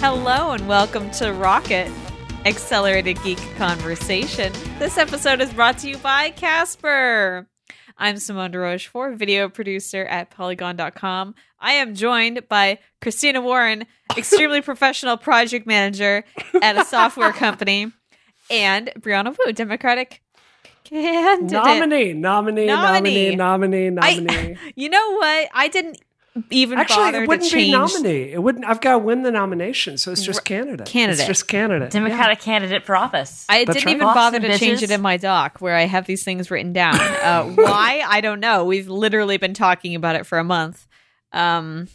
Hello and welcome to Rocket Accelerated Geek Conversation. This episode is brought to you by Casper. I'm Simone DeRochefort, video producer at Polygon.com. I am joined by Christina Warren, extremely professional project manager at a software company, and Brianna Wu, Democratic candidate. Nominee, nominee, Nominee. nominee, nominee, nominee. You know what? I didn't even Actually, bother it wouldn't to be change. nominee. It wouldn't. I've got to win the nomination, so it's just candidate. Candidate. It's just candidate. Democratic candidate for office. I That's didn't right. even Boston bother to change it in my doc where I have these things written down. Uh, why? I don't know. We've literally been talking about it for a month. Um,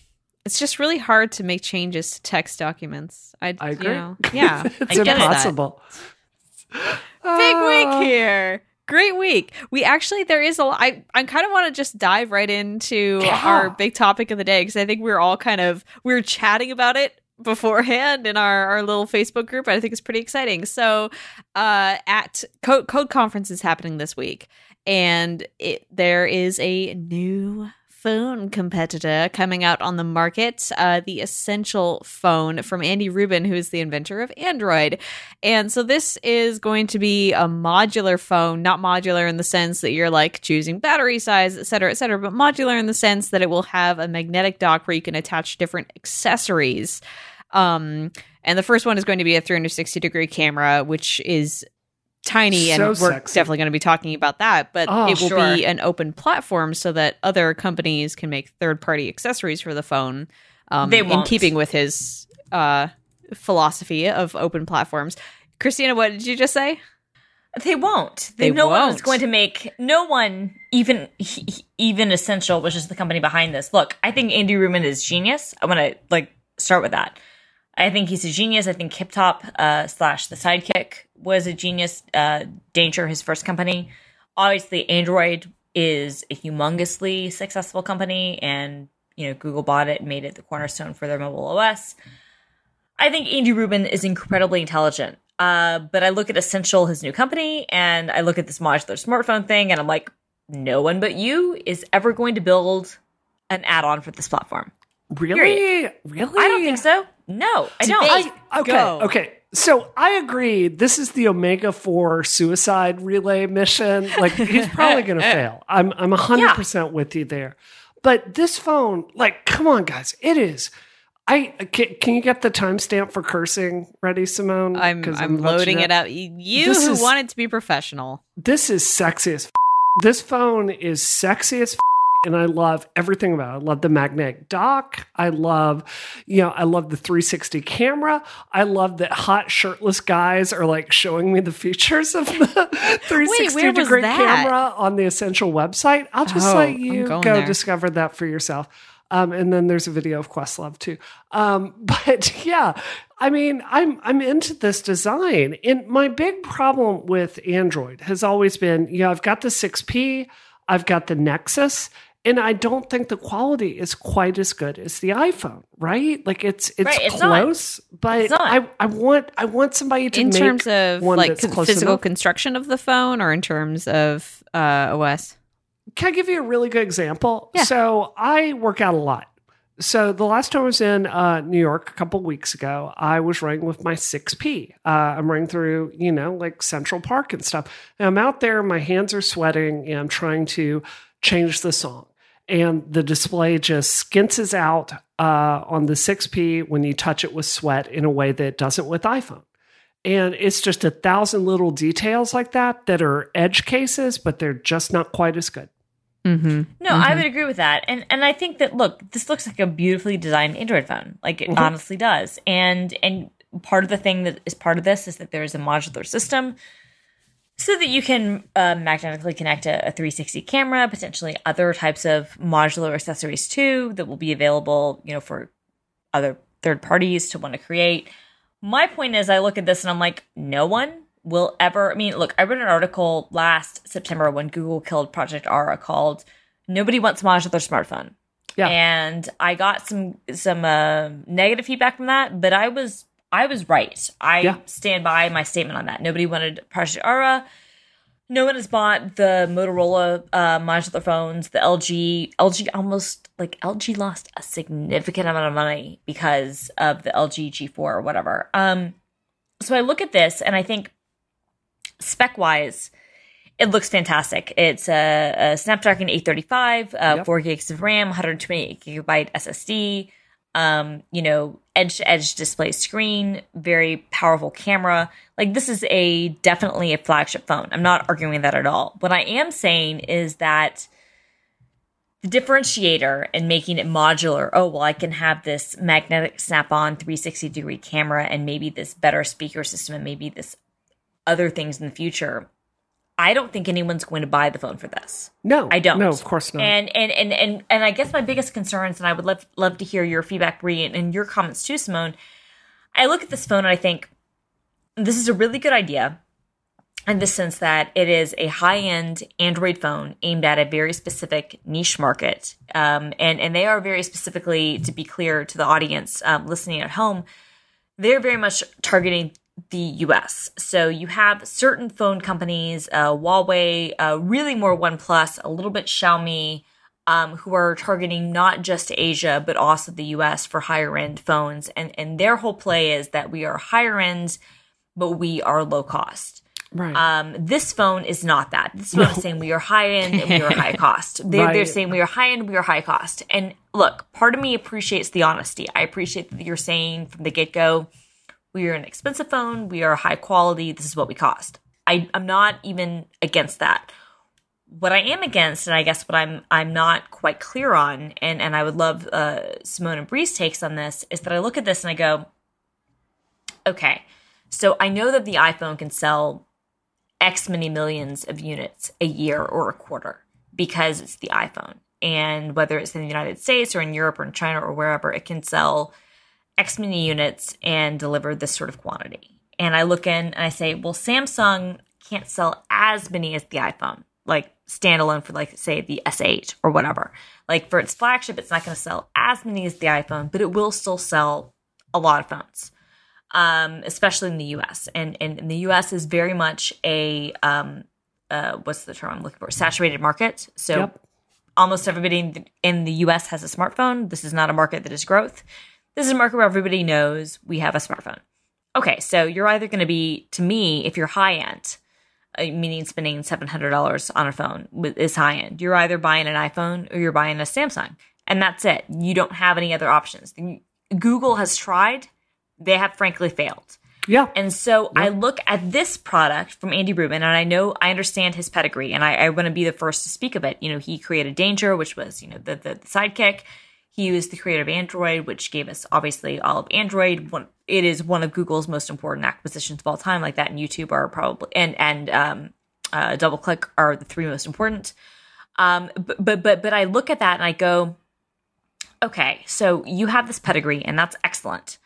it's just really hard to make changes to text documents. I, I you agree. know, yeah, it's I get that. impossible. Big Ah. week here. Great week. We actually there is a I I kind of want to just dive right into Yeah. our big topic of the day because I think we're all kind of we were chatting about it beforehand in our our little Facebook group. I think it's pretty exciting. So, uh at Code Code Conference is happening this week and it there is a new phone competitor coming out on the market, uh, the Essential phone from Andy Rubin, who is the inventor of Android. And so this is going to be a modular phone, not modular in the sense that you're like choosing battery size, et cetera, et cetera, but modular in the sense that it will have a magnetic dock where you can attach different accessories. Um, and the first one is going to be a 360 degree camera, which is tiny, and we're sexy. definitely going to be talking about that. But Oh, it will sure. be an open platform so that other companies can make third party accessories for the phone. Um, They in won't. keeping with his uh, philosophy of open platforms. Christina, what did you just say? They won't. They no one won't. is going to make no one even even essential, which is the company behind this. Look, I think Andy Rubin is genius. I want to like start with that. I think he's a genius. I think HipTop uh, slash the Sidekick was a genius. Uh, Danger, his first company. Obviously, Android is a humongously successful company, and you know Google bought it and made it the cornerstone for their mobile OS. I think Andy Rubin is incredibly intelligent. Uh, but I look at Essential, his new company, and I look at this modular smartphone thing, and I'm like, no one but you is ever going to build an add-on for this platform. Really? Really? I don't think so. No, I don't. I, okay. Go. Okay. So I agree. This is the Omega Four suicide relay mission. Like he's probably going to eh. fail. I'm I'm hundred percent with you there. But this phone, like, come on, guys, it is. I can, can you get the timestamp for cursing ready, Simone? I'm 'Cause I'm about to loading it up. You This who is- wanted to be professional. This is sexy as. F- this phone is sexy as. F- and I love everything about it. I love the magnetic dock. I love, you know, I love the 360 camera. I love that hot shirtless guys are like showing me the features of the 360 where was degree camera on the Essential website. I'll just Oh, let you go there. discover that for yourself. Um, and then there's a video of Questlove too. Um, but yeah, I mean, I'm I'm into this design. And my big problem with Android has always been, you know, I've got the 6P, I've got the Nexus, and I don't think the quality is quite as good as the iPhone, right? Like it's it's Right, it's not. close, but It's not. I, I want I want somebody to In make terms of one like that's physical enough. construction of the phone or in terms of uh, OS? Can I give you a really good example? Yeah. So I work out a lot. So the last time I was in uh, New York a couple weeks ago, I was running with my 6P. Uh, I'm running through, you know, like Central Park and stuff. And I'm out there, my hands are sweating, and I'm trying to change the song. And the display just skinces out uh, on the 6P when you touch it with sweat in a way that it doesn't with iPhone. And it's just a thousand little details like that that are edge cases, but they're just not quite as good. Mm-hmm. No, I would agree with that. And and I think that look, this looks like a beautifully designed Android phone. Like it Mhm. honestly does. And and part of the thing that is part of this is that there is a modular system so that you can uh, magnetically connect a, a 360 camera, potentially other types of modular accessories too that will be available, you know, for other third parties to want to create. My point is I look at this and I'm like, no one will ever I mean, look, I read an article last September when Google killed Project Ara called Nobody Wants Modular Smartphone. Yeah. And I got some some uh, negative feedback from that, but I was I was right. I Yeah. stand by my statement on that. Nobody wanted Project Ara. No one has bought the Motorola uh, modular phones, the LG. LG almost like LG lost a significant amount of money because of the LG G4 or whatever. Um, so I look at this and I think spec wise, it looks fantastic. It's a, a Snapdragon 835, uh, Yep. four gigs of RAM, 128 gigabyte SSD. Um, you know, edge to edge display screen, very powerful camera. Like this is a definitely a flagship phone. I'm not arguing that at all. What I am saying is that the differentiator and making it modular. Oh, well, I can have this magnetic snap on 360 degree camera and maybe this better speaker system and maybe this other things in the future. I don't think anyone's going to buy the phone for this. No, I don't. No, of course not. And and and and and I guess my biggest concerns, and I would love love to hear your feedback, Brie, and, and your comments too, Simone. I look at this phone and I think this is a really good idea in the sense that it is a high end Android phone aimed at a very specific niche market, um, and and they are very specifically, to be clear to the audience um, listening at home, they're very much targeting the US. So you have certain phone companies, uh, Huawei, uh, really more OnePlus, a little bit Xiaomi, um, who are targeting not just Asia, but also the US for higher end phones. And, and their whole play is that we are higher end, but we are low cost. right. Um, this phone is not that. This phone is saying we are high end and we are high cost. They're, they're saying we are high end, we are high cost. And look, part of me appreciates the honesty. I appreciate that you're saying from the get go, we are an expensive phone, we are high quality, this is what we cost. I, I'm not even against that. What I am against, and I guess what I'm I'm not quite clear on, and, and I would love uh, Simone and Bree's takes on this, is that I look at this and I go, okay, so I know that the iPhone can sell X many millions of units a year or a quarter because it's the iPhone. And whether it's in the United States or in Europe or in China or wherever, it can sell X many units and deliver this sort of quantity. And I look in and I say, well, Samsung can't sell as many as the iPhone, like standalone for, like, say, the S8 or whatever. Like for its flagship, it's not going to sell as many as the iPhone, but it will still sell a lot of phones um, especially in the U.S. And, and, and the U.S. is very much a um, uh, what's the term I'm looking for? Saturated market. So Yep. almost everybody in the, in the U.S. has a smartphone. This is not a market that is growth. This is a market where everybody knows we have a smartphone. Okay, so you're either going to be, to me, if you're high end, uh, meaning spending seven hundred dollars on a phone is high end. You're either buying an iPhone or you're buying a Samsung, and that's it. You don't have any other options. Google has tried; they have frankly failed. yeah. And so I look at this product from Andy Rubin, and I know I understand his pedigree, and I, I want to be the first to speak of it. You know, he created Danger, which was you know the, the the sidekick. He was the creator of Android, which gave us obviously all of Android. It is one of Google's most important acquisitions of all time. Like that and YouTube are probably and and um, uh, are the three most important. Um, but but but but I look at that and I go, okay, so you have this pedigree, and that's excellent.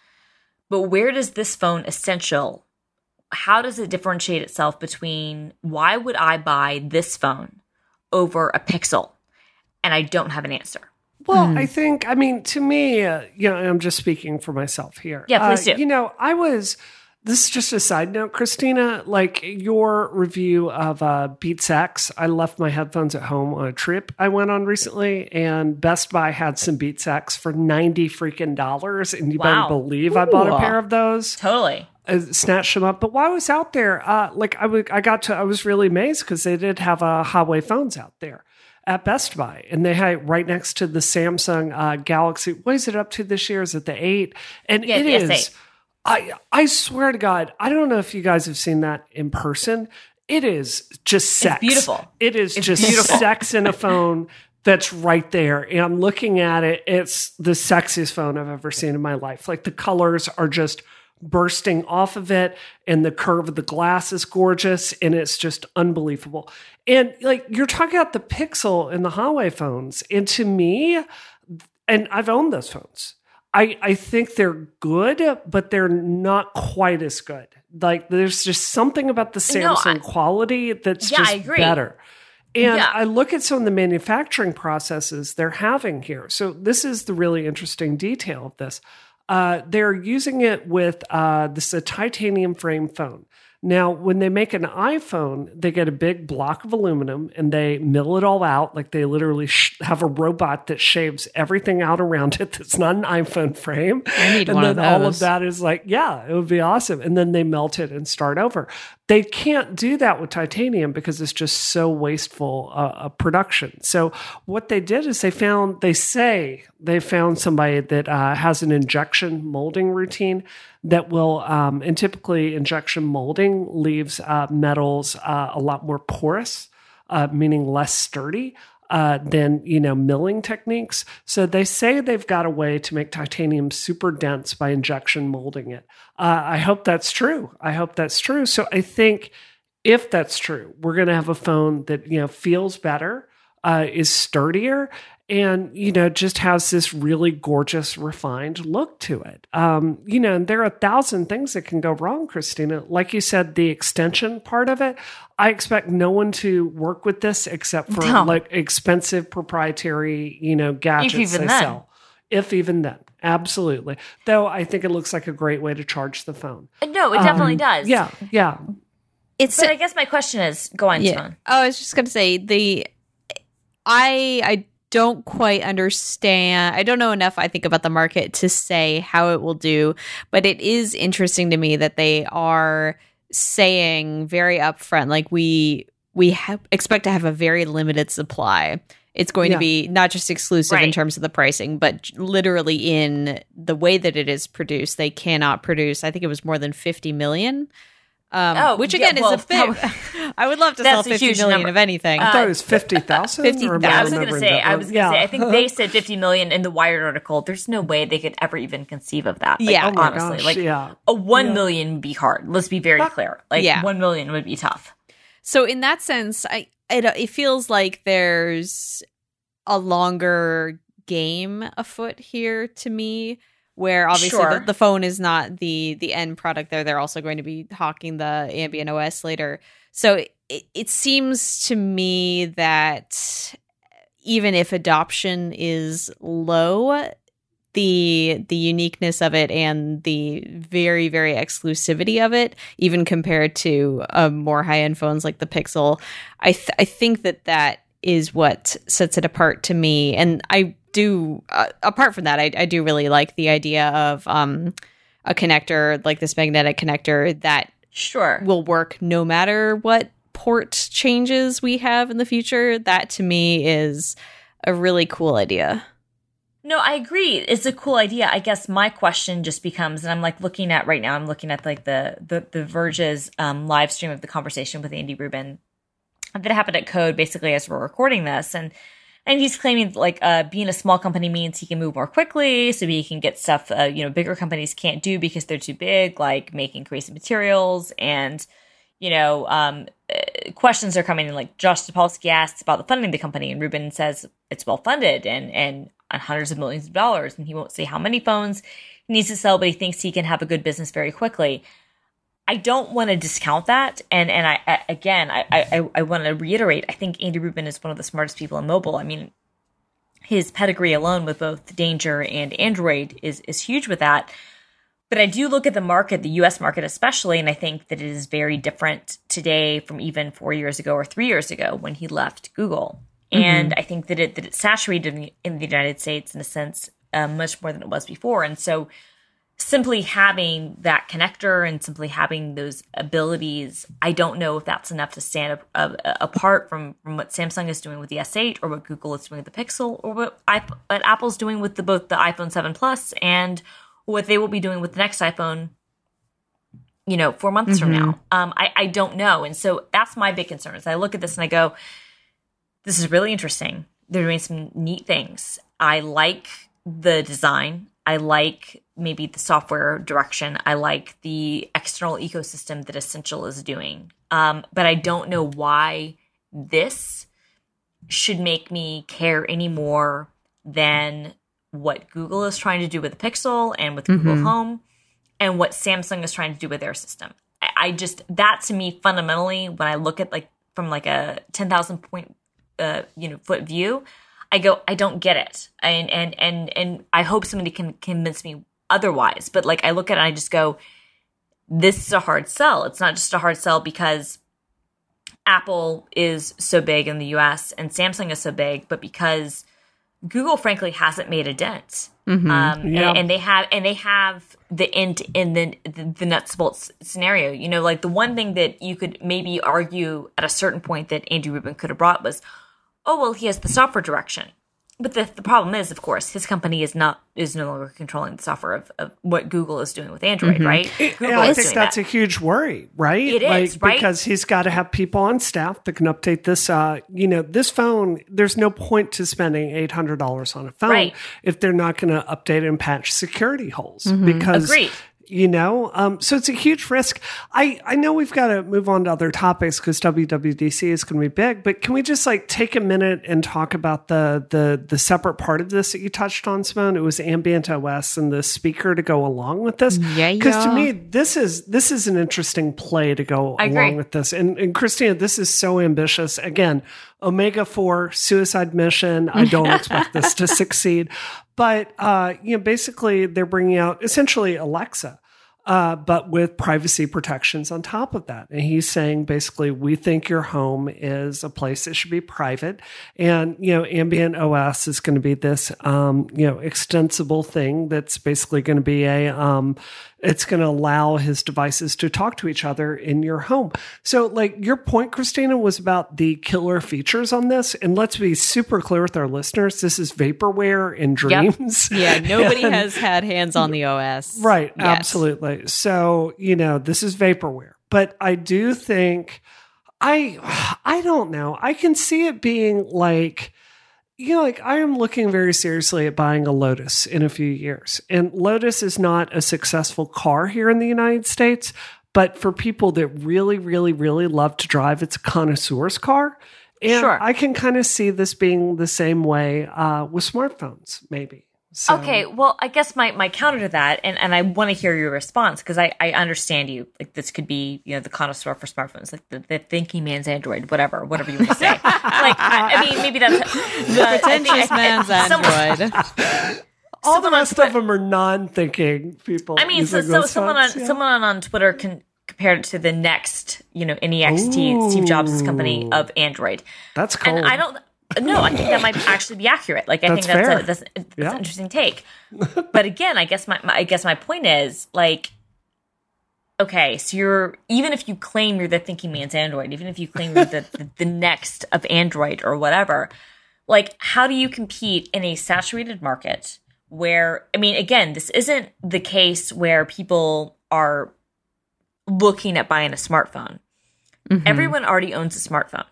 But where does this phone essential? How does it differentiate itself between why would I buy this phone over a Pixel? And I don't have an answer. Well, I think, I mean, to me, uh, you know, I'm just speaking for myself here. Yeah, please Uh, do. You know, I was, this is just a side note, Christina, like your review of uh, Beats X. I left my headphones at home on a trip I went on recently, and Best Buy had some Beats X for 90 freaking dollars. And you Wow. better believe I bought a pair of those Totally. uh, snatched them up. But while I was out there, uh, like I I got to, I was really amazed because they did have uh, Huawei phones out there at Best Buy, and they had right next to the Samsung uh, Galaxy. What is it up to this year? Is it the eight? And Yeah, it is. S8. I I swear to God, I don't know if you guys have seen that in person. It is just sex. beautiful. It is It's just beautiful. sex in a phone that's right there. And I'm looking at it. It's the sexiest phone I've ever seen in my life. Like the colors are just bursting off of it, and the curve of the glass is gorgeous, and it's just unbelievable. And like you're talking about the Pixel and the Huawei phones, and to me, and I've owned those phones. I, I think they're good, but they're not quite as good. Like there's just something about the No, Samsung I- quality that's Yeah, just I agree. better. And Yeah. I look at some of the manufacturing processes they're having here. So this is the really interesting detail of this. Uh, they're using it with uh, this is a titanium frame phone. Now, when they make an iPhone, they get a big block of aluminum and they mill it all out. Like they literally sh- have a robot that shaves everything out around it that's not an iPhone frame. I need and one then of all of that is like, yeah, it would be awesome. And then they melt it and start over. They can't do that with titanium because it's just so wasteful uh, a production. So what they did is they found, they say they found somebody that uh, has an injection molding routine that will, um, and typically injection molding leaves uh, metals uh, a lot more porous, uh, meaning less sturdy. Uh, than you know milling techniques. So they say they've got a way to make titanium super dense by injection molding it. Uh, I hope that's true. I hope that's true. So I think if that's true, we're going to have a phone that you know feels better, uh, is sturdier, and you know just has this really gorgeous, refined look to it. Um, you know, and there are a thousand things that can go wrong, Christina. Like you said, the extension part of it. I expect no one to work with this except for No. like expensive proprietary, you know, gadgets if even they then. sell. If even then, absolutely. Though I think it looks like a great way to charge the phone. No, it definitely Um, does. Yeah, yeah. It's But I guess my question is go on, yeah. Simone. Oh, I was just gonna say the I I don't quite understand. I don't know enough. I think about the market to say how it will do, but it is interesting to me that they are saying very upfront, like we we ha- expect to have a very limited supply. It's going Yeah. to be not just exclusive in terms of the pricing, but literally in the way that it is produced. They cannot produce. I think it was more than fifty million. Um, Oh, which yeah, again well, is a bit. I would love to sell That's a fifty huge million number. of anything. I thought Uh, it was 50,000. 50,000. I was going going to to say. I was going to say. I think they said 50 million in the Wired article. There's no way they could ever even conceive of that. Like, Yeah. Oh honestly, gosh, like yeah. a one Yeah. million would be hard. Let's be very clear. Like Yeah. one million would be tough. So in that sense, I it, it feels like there's a longer game afoot here to me where obviously Sure. the, the phone is not the the end product there. They're also going to be hawking the ambient os later. So it, it seems to me that even if adoption is low the the uniqueness of it and the very very exclusivity of it even compared to um, more high end phones like the pixel i th- i think that that is what sets it apart to me. And i do uh, apart from that I, I do really like the idea of um a connector like this magnetic connector that Sure. will work no matter what port changes we have in the future that to me is a really cool idea No, I agree. It's a cool idea. I guess my question just becomes, and I'm like looking at right now. I'm looking at like the the the Verge's um, live stream of the conversation with Andy Rubin that happened at Code, basically as we're recording this, and and he's claiming like uh, being a small company means he can move more quickly, so he can get stuff uh, you know bigger companies can't do because they're too big, like making crazy materials and you know, um, uh, questions are coming in. Like Josh Topolsky asks about the funding of the company, and Rubin says it's well funded and and on hundreds of millions of dollars, and he won't say how many phones he needs to sell, but he thinks he can have a good business very quickly. I don't want to discount that, and and I, I again I I, I want to reiterate. I think Andy Rubin is one of the smartest people in mobile. I mean, his pedigree alone with both Danger and Android is is huge with that. But I do look at the market, the US market especially, and I think that it is very different today from even four years ago or three years ago when he left Google. And I think that it that it's saturated in the, in the United States in a sense uh, much more than it was before. And so simply having that connector and simply having those abilities, I don't know if that's enough to stand up, uh, apart from, from what Samsung is doing with the S8 or what Google is doing with the Pixel or what, iP- what Apple's doing with the, both the iPhone 7 Plus and what they will be doing with the next iPhone, you know, four months from now. Um, I, I don't know. And so that's my big concern is I look at this and I go, this is really interesting. They're doing some neat things. I like the design. I like maybe the software direction. I like the external ecosystem that Essential is doing. Um, but I don't know why this should make me care any more than what Google is trying to do with the Pixel and with Google Home and what Samsung is trying to do with their system. I, I just that to me fundamentally when I look at like from like a 10,000 point uh, you know foot view, I go I don't get it. And and and and I hope somebody can convince me otherwise. But like I look at it and I just go this is a hard sell. It's not just a hard sell because Apple is so big in the US and Samsung is so big, but because Google frankly hasn't made a dent. Mm-hmm. Um, Yeah. and, and they have and they have the end in the, the the nuts and bolts scenario. You know, like the one thing that you could maybe argue at a certain point that Andy Rubin could have brought was, oh well, he has the software direction. But the, the problem is, of course, his company is not is no longer controlling the software of, of what Google is doing with Android, right? Google Yeah, I think that's that. a huge worry, right? It is, like, right? Because he's got to have people on staff that can update this. Uh, you know, this phone. There's no point to spending eight hundred dollars on a phone Right. if they're not going to update and patch security holes. Because Agreed. You know? Um, so it's a huge risk. I i know we've got to move on to other topics because wwdc is going to be big but can we just like take a minute and talk about the the the separate part of this that you touched on simone? It was ambient os and the speaker to go along with this. Yeah, because to me this is this is an interesting play to go I along agree. with this. And, and christina this is so ambitious. Again omega 4 suicide mission. I don't expect this to succeed but uh you know basically they're bringing out essentially alexa uh, but with privacy protections on top of that. And he's saying basically, we think your home is a place that should be private. And, you know, Ambient OS is going to be this, um, you know, extensible thing that's basically going to be a, um, it's going to allow his devices to talk to each other in your home. So, like, your point, Christina, was about the killer features on this. And let's be super clear with our listeners this is vaporware in dreams. Yeah, nobody And- has had hands on the OS. Right, yet. absolutely. So, you know, this is vaporware. But I do think I I don't know. I can see it being like you know, like I am looking very seriously at buying a Lotus in a few years. And Lotus is not a successful car here in the United States, but for people that really, really, really love to drive, it's a connoisseur's car. And Sure. I can kind of see this being the same way uh, with smartphones, maybe. So, Okay, well, I guess my, my counter to that, and, and I want to hear your response because I, I understand you. Like this could be, you know, the connoisseur for smartphones, like the, the thinking man's Android, whatever, whatever you want to say. like, I, I mean, maybe that's The pretentious man's Android. all the someone on rest Twi- of them are non-thinking people. I mean, so, so those someone on yeah. someone on Twitter can compared it to the next, you know, NEXT, Steve Jobs' company of Android. That's cool. And I don't. No, I think that might actually be accurate. Like I That's think that's a, that's, that's Yeah. an interesting take. but again, I guess my, my I guess my point is like, okay, so you're even if you claim you're the thinking man's Android, even if you claim you're the, the the next of Android or whatever, like how do you compete in a saturated market where I mean, again, this isn't the case where people are looking at buying a smartphone. Mm-hmm. Everyone already owns a smartphone.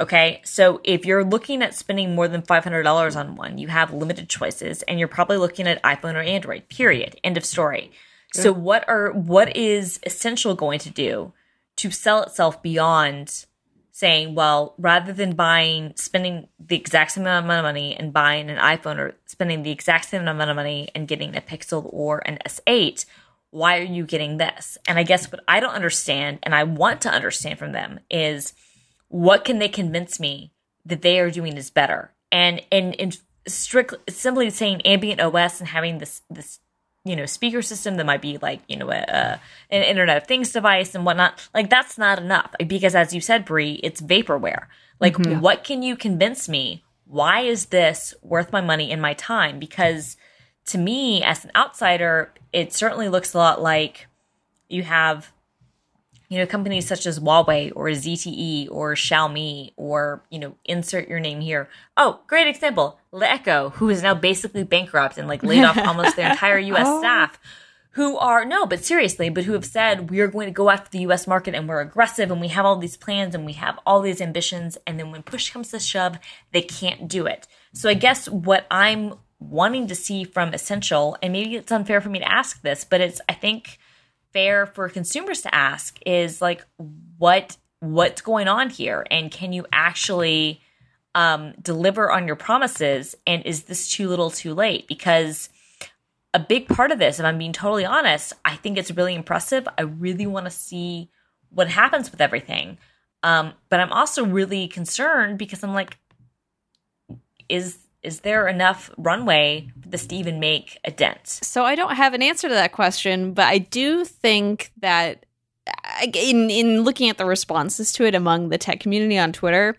Okay. So if you're looking at spending more than $500 on one, you have limited choices and you're probably looking at iPhone or Android, period. End of story. So what are, what is Essential going to do to sell itself beyond saying, well, rather than buying, spending the exact same amount of money and buying an iPhone or spending the exact same amount of money and getting a Pixel or an S8, why are you getting this? And I guess what I don't understand and I want to understand from them is what can they convince me that they are doing is better? And and and strictly simply saying ambient OS and having this this you know speaker system that might be like you know a, a an Internet of Things device and whatnot like that's not enough. Because as you said Brie it's vaporware. Like mm-hmm. what can you convince me? Why is this worth my money and my time? Because to me as an outsider it certainly looks a lot like you have you know companies such as Huawei or ZTE or Xiaomi or you know insert your name here. Oh, great example, LeEco, who is now basically bankrupt and like laid off almost their entire U.S. Oh. staff. Who are no, but seriously, but who have said we are going to go after the U.S. market and we're aggressive and we have all these plans and we have all these ambitions, and then when push comes to shove, they can't do it. So I guess what I'm wanting to see from Essential, and maybe it's unfair for me to ask this, but it's I think fair for consumers to ask is like what what's going on here? And can you actually um, deliver on your promises? And is this too little too late? Because a big part of this if i'm being totally honest i think it's really impressive. I really want to see what happens with everything. Um, but i'm also really concerned because i'm like is Is there enough runway for this to even make a dent? So I don't have an answer to that question, but I do think that in in looking at the responses to it among the tech community on Twitter,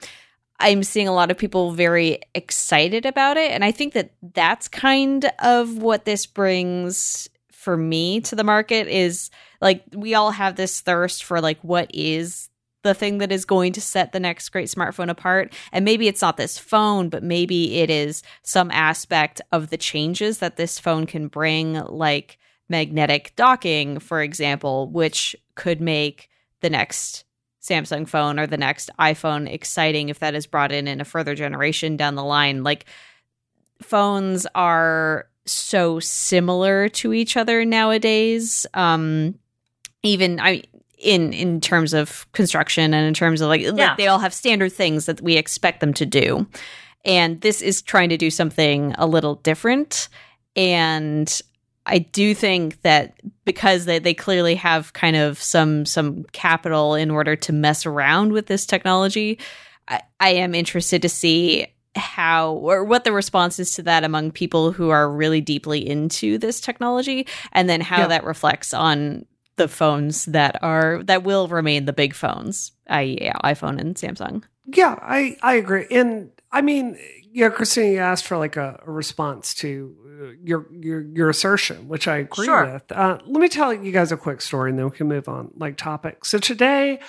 I'm seeing a lot of people very excited about it, and I think that that's kind of what this brings for me to the market is like we all have this thirst for like what is the thing that is going to set the next great smartphone apart. And maybe it's not this phone, but maybe it is some aspect of the changes that this phone can bring, like magnetic docking, for example, which could make the next Samsung phone or the next iPhone exciting if that is brought in in a further generation down the line. Like phones are so similar to each other nowadays. Um, even I in in terms of construction and in terms of like, Yeah. like they all have standard things that we expect them to do. And this is trying to do something a little different. And I do think that because they, they clearly have kind of some some capital in order to mess around with this technology, I, I am interested to see how or what the response is to that among people who are really deeply into this technology and then how Yeah. that reflects on the phones that are that will remain the big phones i.e. yeah, iphone and samsung Yeah, I, I agree. And I mean, you know, Christina, you asked for like a, a response to uh, your, your, your assertion, which I agree Sure. with. Uh, let me tell you guys a quick story and then we can move on like topic. So today,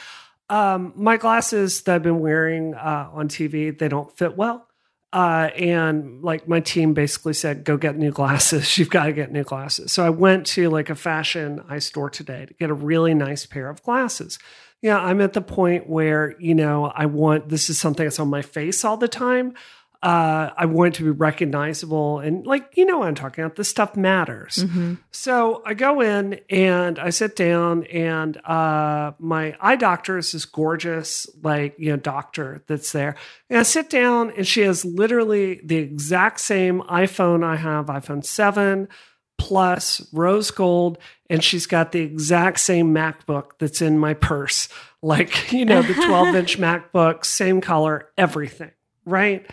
um, my glasses that I've been wearing uh, on TV, they don't fit well. Uh, and like my team basically said, go get new glasses. You've got to get new glasses. So I went to like a fashion eye store today to get a really nice pair of glasses. Yeah, I'm at the point where, you know, I want this is something that's on my face all the time. Uh, I want it to be recognizable and like, you know what I'm talking about. This stuff matters. So I go in and I sit down, and uh, my eye doctor is this gorgeous, like, you know, doctor that's there. And I sit down, and she has literally the exact same iPhone I have, iPhone 7 plus rose gold, and she's got the exact same MacBook that's in my purse. Like, you know, the 12 inch MacBook, same color, everything, right?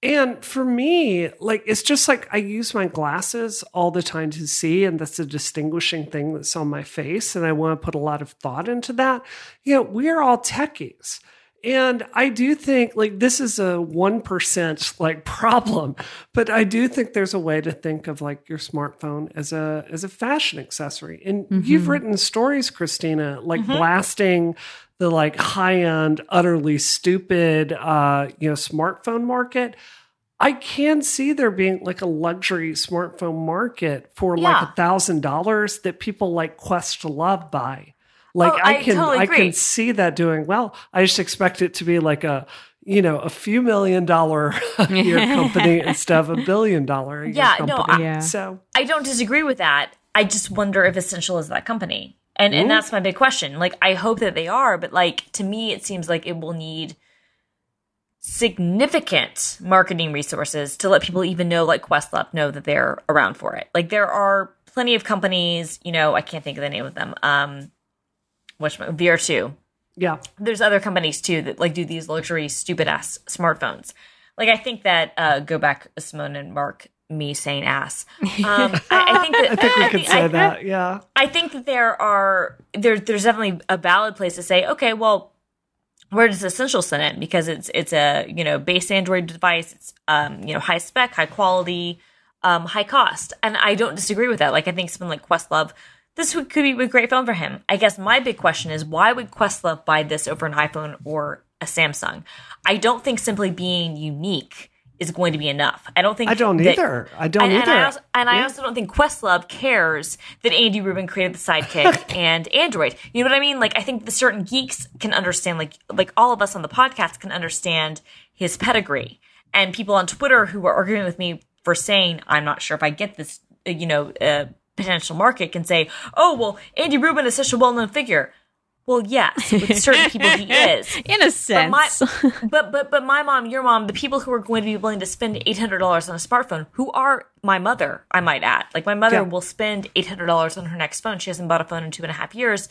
And for me, like it's just like I use my glasses all the time to see, and that's a distinguishing thing that's on my face. And I want to put a lot of thought into that. You know, we're all techies. And I do think like this is a 1% like problem, but I do think there's a way to think of like your smartphone as a as a fashion accessory. And you've mm-hmm. written stories, Christina, like mm-hmm. blasting the like high-end, utterly stupid uh, you know, smartphone market. I can see there being like a luxury smartphone market for like a thousand dollars that people like quest to love buy. Like Oh, I I can totally I can see that doing well. I just expect it to be like a you know a few million dollar a year company instead of a billion dollar a year Yeah, no. I- Yeah. So I don't disagree with that. I just wonder if Essential is that company. And and that's my big question. Like I hope that they are, but like to me it seems like it will need significant marketing resources to let people even know like Questlove know that they're around for it. Like there are plenty of companies, you know, I can't think of the name of them. Um which Vertu. yeah, There's other companies too that like do these luxury stupid ass smartphones. Like I think that uh go back Simone and Mark me saying ass. Um, I, I think that I think we could say I- that. Yeah, I think that there are there there's definitely a valid place to say, okay, well, where does Essential sit in? Because it's it's a you know base Android device, it's um you know high spec, high quality, um high cost, and I don't disagree with that. Like I think someone like Questlove, this would, could be a great phone for him. I guess my big question is why would Questlove buy this over an iPhone or a Samsung? I don't think simply being unique is going to be enough. I don't think I don't that- either. I don't and, and either. I also, and I also don't think Questlove cares that Andy Rubin created the Sidekick and Android. You know what I mean? Like I think the certain geeks can understand, like like all of us on the podcast can understand his pedigree, and people on Twitter who are arguing with me for saying I'm not sure if I get this, you know, uh, potential market can say, oh well, Andy Rubin is such a well-known figure. Well, yes, with certain people he is. in a sense But my, but but but my mom, your mom, the people who are going to be willing to spend eight hundred dollars on a smartphone, who are my mother, I might add. Like my mother Yeah. will spend eight hundred dollars on her next phone. She hasn't bought a phone in two and a half years.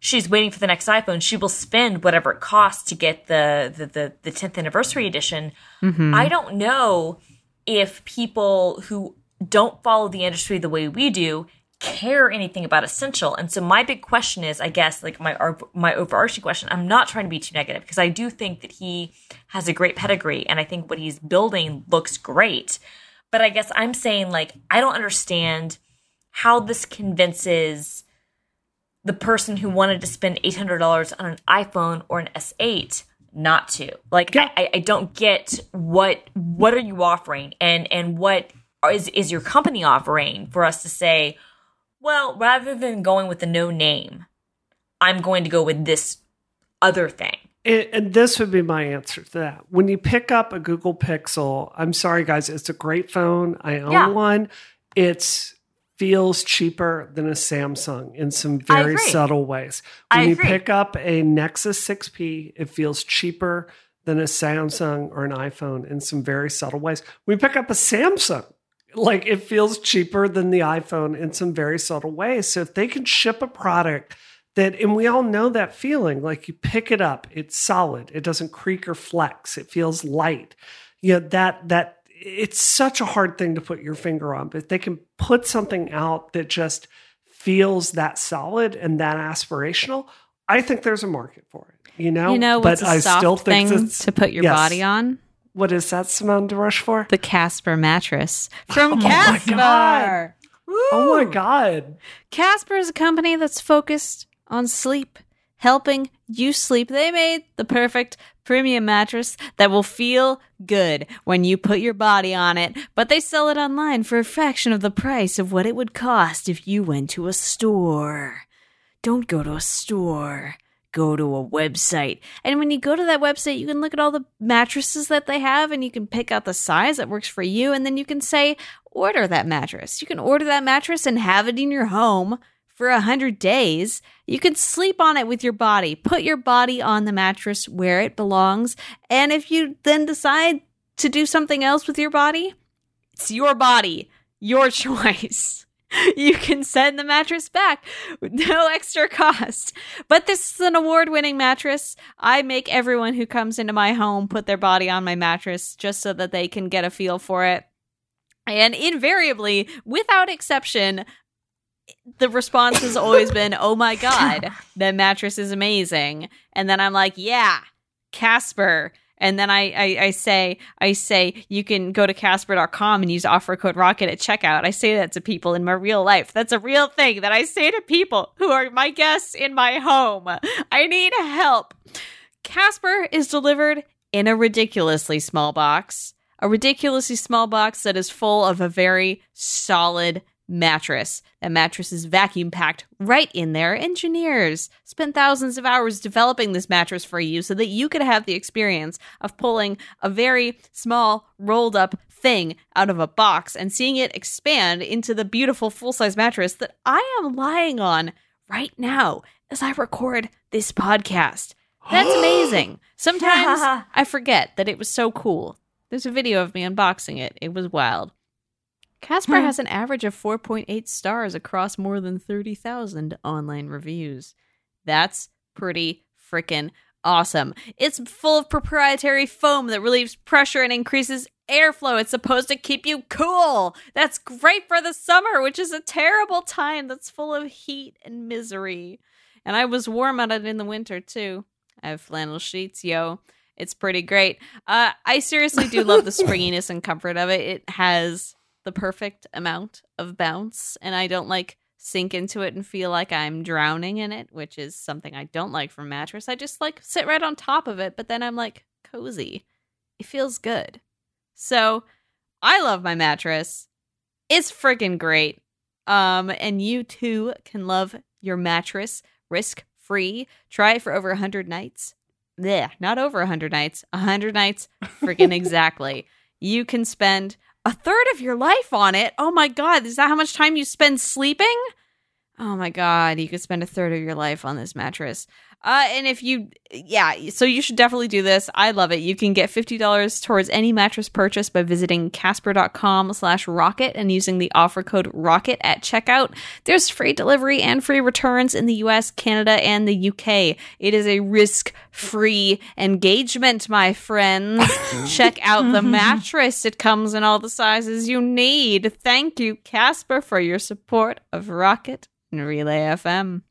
She's waiting for the next iPhone. She will spend whatever it costs to get the the the, the 10th anniversary edition. Mm-hmm. I don't know if people who don't follow the industry the way we do care anything about essential. And so my big question is, I guess, like my my overarching question. I'm not trying to be too negative because I do think that he has a great pedigree, and I think what he's building looks great. But I guess I'm saying like I don't understand how this convinces the person who wanted to spend $800 on an iPhone or an S8 not to. Like yeah. I, I don't get what what are you offering and and what is is your company offering for us to say, well, rather than going with the no name, I'm going to go with this other thing. And, and, this would be my answer to that. When you pick up a Google Pixel, I'm sorry guys, it's a great phone. I own yeah. one. It's feels cheaper than a Samsung in some very subtle ways. When you pick up a Nexus 6P, it feels cheaper than a Samsung or an iPhone in some very subtle ways. When you pick up a Samsung, like it feels cheaper than the iPhone in some very subtle ways. So if they can ship a product that and we all know that feeling like you pick it up, it's solid, it doesn't creak or flex, it feels light. You know, that that it's such a hard thing to put your finger on, but if they can put something out that just feels that solid and that aspirational. I think there's a market for it. You know, you know, but I still think thing to put your yes. body on. What is that, Simone de for? The Casper mattress from oh Casper. My oh my god! Casper is a company that's focused on sleep, helping you sleep. They made the perfect premium mattress that will feel good when you put your body on it, but they sell it online for a fraction of the price of what it would cost if you went to a store. Don't go to a store. Go to a website. And when you go to that website, you can look at all the mattresses that they have and you can pick out the size that works for you. And then you can say, order that mattress. You can order that mattress and have it in your home for a hundred days. You can sleep on it with your body. Put your body on the mattress where it belongs. And if you then decide to do something else with your body, it's your body, your choice. You can send the mattress back with no extra cost. But this is an award winning mattress. I make everyone who comes into my home put their body on my mattress just so that they can get a feel for it. And invariably, without exception, the response has always been, "Oh my god, the mattress is amazing," and then I'm like, "Yeah, Casper." And then I, I, I say I say you can go to Casper.com and use offer code Rocket at checkout. I say that to people in my real life. That's a real thing that I say to people who are my guests in my home. I need help. Casper is delivered in a ridiculously small box. A ridiculously small box that is full of a very solid mattress. That mattress is vacuum packed right in there. Engineers spent thousands of hours developing this mattress for you so that you could have the experience of pulling a very small, rolled up thing out of a box and seeing it expand into the beautiful full size mattress that I am lying on right now as I record this podcast. That's amazing. Sometimes I forget that it was so cool. There's a video of me unboxing it. It was wild. Casper hmm. has an average of 4.8 stars across more than 30,000 online reviews. That's pretty freaking awesome. It's full of proprietary foam that relieves pressure and increases airflow. It's supposed to keep you cool. That's great for the summer, which is a terrible time that's full of heat and misery. And I was warm on it in the winter too. I have flannel sheets, yo. It's pretty great. Uh, I seriously do love the springiness and comfort of it. It has the perfect amount of bounce and I don't like sink into it and feel like I'm drowning in it, which is something I don't like from mattress. I just like sit right on top of it, but then I'm like cozy. It feels good. So, I love my mattress. It's freaking great. Um and you too can love your mattress risk free. Try it for over 100 nights. Yeah, not over 100 nights. 100 nights freaking exactly. You can spend a third of your life on it. Oh my God. Is that how much time you spend sleeping? Oh my God. You could spend a third of your life on this mattress. Uh, and if you, yeah, so you should definitely do this. I love it. You can get $50 towards any mattress purchase by visiting casper.com slash rocket and using the offer code rocket at checkout. There's free delivery and free returns in the US, Canada, and the UK. It is a risk free engagement, my friends. Check out the mattress. It comes in all the sizes you need. Thank you, Casper, for your support of Rocket and Relay FM.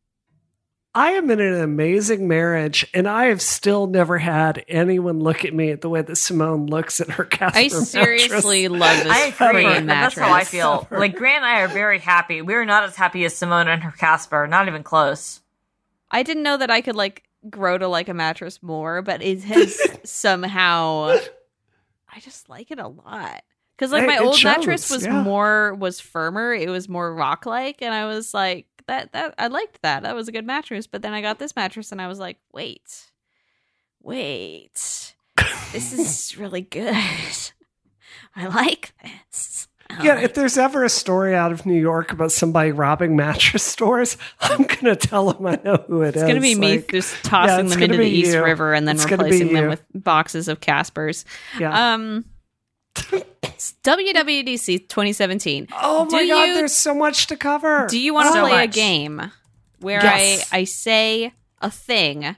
I am in an amazing marriage, and I have still never had anyone look at me the way that Simone looks at her Casper. I seriously mattress. love this I agree. free and mattress. That's how I feel. Like Grant and I are very happy. We are not as happy as Simone and her Casper. Not even close. I didn't know that I could like grow to like a mattress more, but it has somehow. I just like it a lot because like Hey, my it old mattress was yeah. more was firmer. It was more rock like, and I was like that that I liked that. That was a good mattress. But then I got this mattress, and I was like, wait, wait, this is really good. I like this. I Yeah, like if there's ever a story out of New York about somebody robbing mattress stores, I'm gonna tell them I know who it It's gonna be me just tossing it's them into the East you. River and then It's replacing them with boxes of Caspers. yeah. Um, WWDC 2017. oh my do god, you- there's so much to cover. Do you want to So play a game where Yes. I I say a thing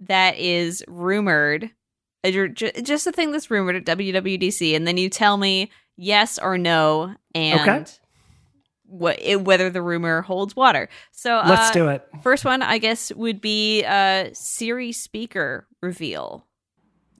that is rumored, uh, ju- ju- just a thing that's rumored at WWDC, and then you tell me yes or no, and Okay. what it, whether the rumor holds water. So uh, Let's do it. First one, I guess, would be uh, Siri speaker reveal.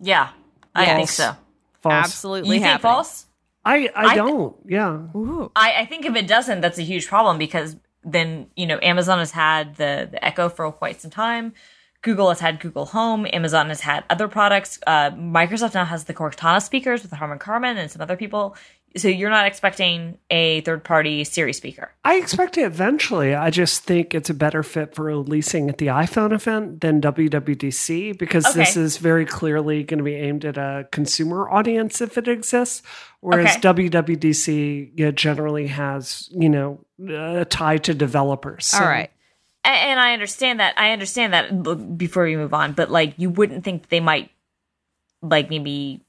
Yeah, I Yes. think so. False. Absolutely You think false? I, I, I- don't. Yeah. Ooh. I, I think if it doesn't, that's a huge problem because then you know Amazon has had the the Echo for quite some time. Google has had Google Home. Amazon has had other products. Uh, Microsoft now has the Cortana speakers with Harman Kardon and some other people. So you're not expecting a third party Siri speaker. I expect it eventually. I just think it's a better fit for releasing at the iPhone event than WWDC because this is very clearly going to be aimed at a consumer audience if it exists. Whereas Okay. WWDC yeah, generally has, you know, a tie to developers. So- All right. And I understand that. I understand that before we move on, but like you wouldn't think they might like maybe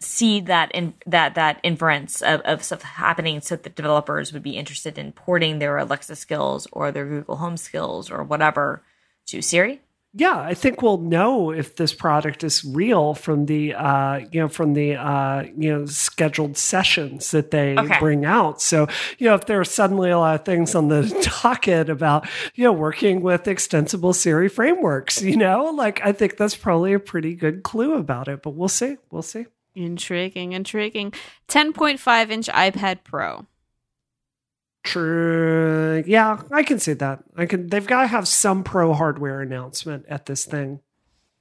see that in that that inference of, of stuff happening so that developers would be interested in porting their Alexa skills or their Google Home skills or whatever to Siri. Yeah, I think we'll know if this product is real from the uh, you know from the uh, you know scheduled sessions that they Okay. bring out. So you know if there are suddenly a lot of things on the docket about you know working with extensible Siri frameworks, you know, like I think that's probably a pretty good clue about it. But we'll see, we'll see. Intriguing, intriguing. 10.5 inch iPad Pro. True, yeah, I can see that. I can. They've got to have some pro hardware announcement at this thing.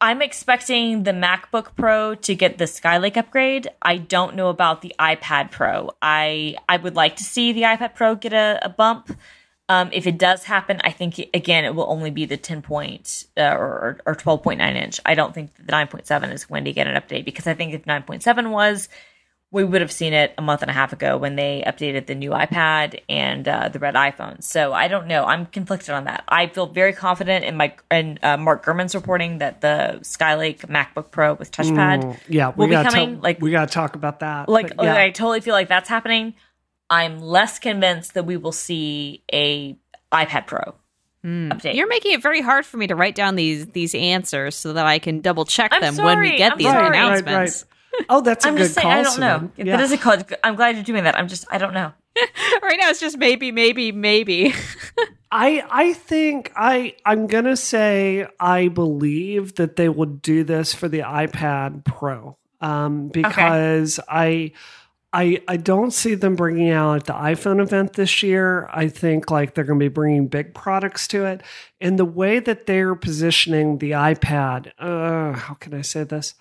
I'm expecting the MacBook Pro to get the Skylake upgrade. I don't know about the iPad Pro. I I would like to see the iPad Pro get a, a bump. Um, if it does happen, I think again it will only be the 10 point uh, or or 12.9 inch. I don't think the 9.7 is going to get an update because I think if 9.7 was, we would have seen it a month and a half ago when they updated the new iPad and uh, the red iPhone. So I don't know. I'm conflicted on that. I feel very confident in my and uh, Mark Gurman's reporting that the Skylake MacBook Pro with touchpad Mm, yeah, we will be coming. talk- like we got to talk about that. like But yeah. I totally feel like that's happening. I'm less convinced that we will see a iPad Pro update. You're making it very hard for me to write down these these answers so that I can double check I'm them when we get I'm these sorry. Right, right, announcements. right. Oh, that's a I'm good just saying. call. I don't know. Simone. If Yeah. That is a call. I'm glad you're doing that. I'm just. I don't know. right now it's just maybe, maybe, maybe. I I think I I'm gonna say I believe that they will do this for the iPad Pro um, because I. I, I don't see them bringing out at the iPhone event this year. I think like they're going to be bringing big products to it, and the way that they're positioning the iPad. Uh, how can I say this?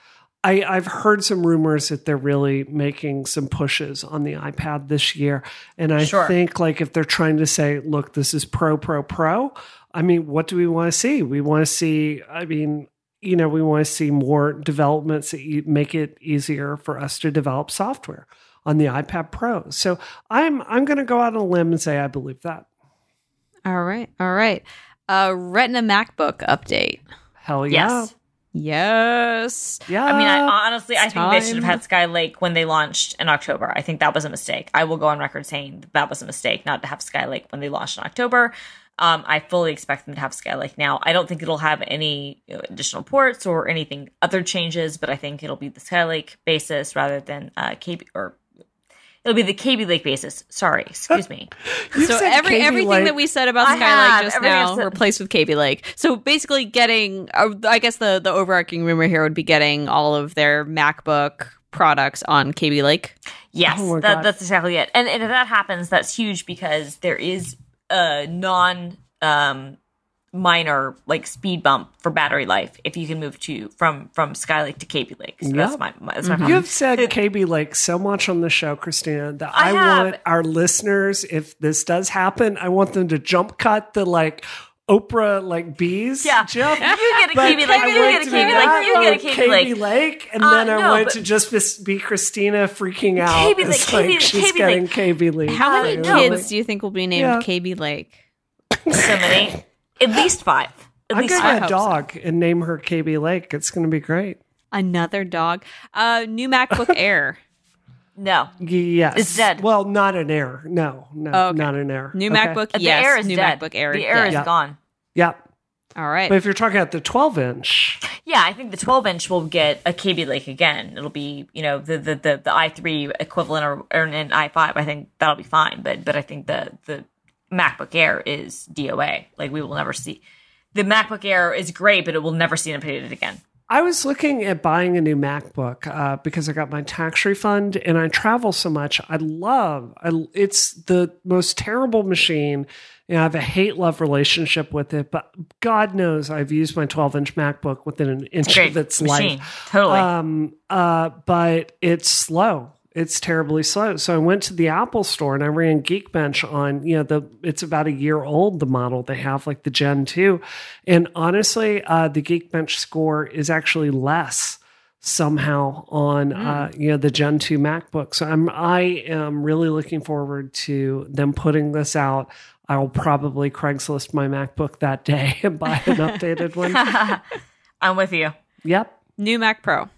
I, I've heard some rumors that they're really making some pushes on the iPad this year. And I Sure. think like if they're trying to say, look, this is pro, pro, pro, I mean, what do we want to see? We want to see, I mean, you know, we want to see more developments that make it easier for us to develop software on the iPad Pro. So I'm I'm gonna go out on a limb and say I believe that. all right, all right. Uh, Retina MacBook update. Hell yeah. Yes. Yes. Yeah. I mean, I, honestly, I think they should have had Sky Lake when they launched in October. I think that was a mistake. I will go on record saying that, that was a mistake not to have Sky Lake when they launched in October. Um, I fully expect them to have Sky Lake now. I don't think it'll have any you know, additional ports or anything other changes, but I think it'll be the Sky Lake basis rather than uh, Kaby or it'll be the Kaby Lake basis. Sorry, excuse me. So every Kaby everything Lake. that we said about I Skylake have. just Everything now said- replaced with Kaby Lake. So basically, getting uh, I guess the the overarching rumor here would be getting all of their MacBook products on Kaby Lake. Yes, Oh that, that's exactly it. And, and if that happens, that's huge because there is a non um, minor like speed bump for battery life if you can move to from from Sky Lake to Kaby Lake. So that's my, my that's my You've said Kaby Lake so much on the show, Christina, that I I, have. want our listeners, if this does happen, I want them to jump cut the like Oprah like bees. Yeah. Jeff. You get a But Kaby Lake. I You get a to Kaby Lake. that You get a on Kaby Lake. Lake, and Uh, then I no, want to just be Christina freaking out. Kaby Lake, It's like Kaby she's Kaby getting Lake. Kaby Lake. How Uh, many no, kids but- do you think will be named Yeah. Kaby Lake? so many, at least five. At I'm least gonna five. get a hope so. dog and name her Kaby Lake. It's gonna be great. Another dog. Uh, new MacBook Air. No, Yes, It's dead. Well, not an air. No, no, Oh, okay. not an air. New Okay. MacBook. the yes. Air is new dead. MacBook Air. the is Air dead. is Yeah. gone. Yeah, All right. but if you're talking about the 12 inch, Yeah, I think the 12 inch will get a Kaby Lake again. It'll be, you know, the the the, the i3 equivalent or, or an i5. I think that'll be fine. But but I think the the MacBook Air is DOA. Like we will never see. The MacBook Air is great, but it will never see an updated again. I was looking at buying a new MacBook uh, because I got my tax refund and I travel so much. I love I, it's the most terrible machine. You know, I have a hate love relationship with it, but God knows I've used my 12 inch MacBook within an inch Great of its machine, life. totally. Um, uh, but it's slow. It's terribly slow. So I went to the Apple store and I ran Geekbench on, you know, the it's about a year old, the model they have, like the Gen 2. And honestly, uh, the Geekbench score is actually less somehow on uh, you know the Gen 2 MacBook. So I'm I am really looking forward to them putting this out. I will probably Craigslist my MacBook that day and buy an updated one. I'm with you. Yep. new Mac Pro.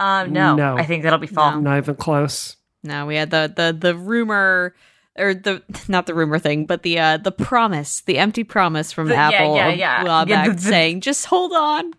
Um, no, No. I think that'll be fall. Not even close. No, we had the the the rumor or the not the rumor thing, but the uh the promise, the empty promise from The- Apple yeah, a yeah. Yeah, the- the- saying, just hold on.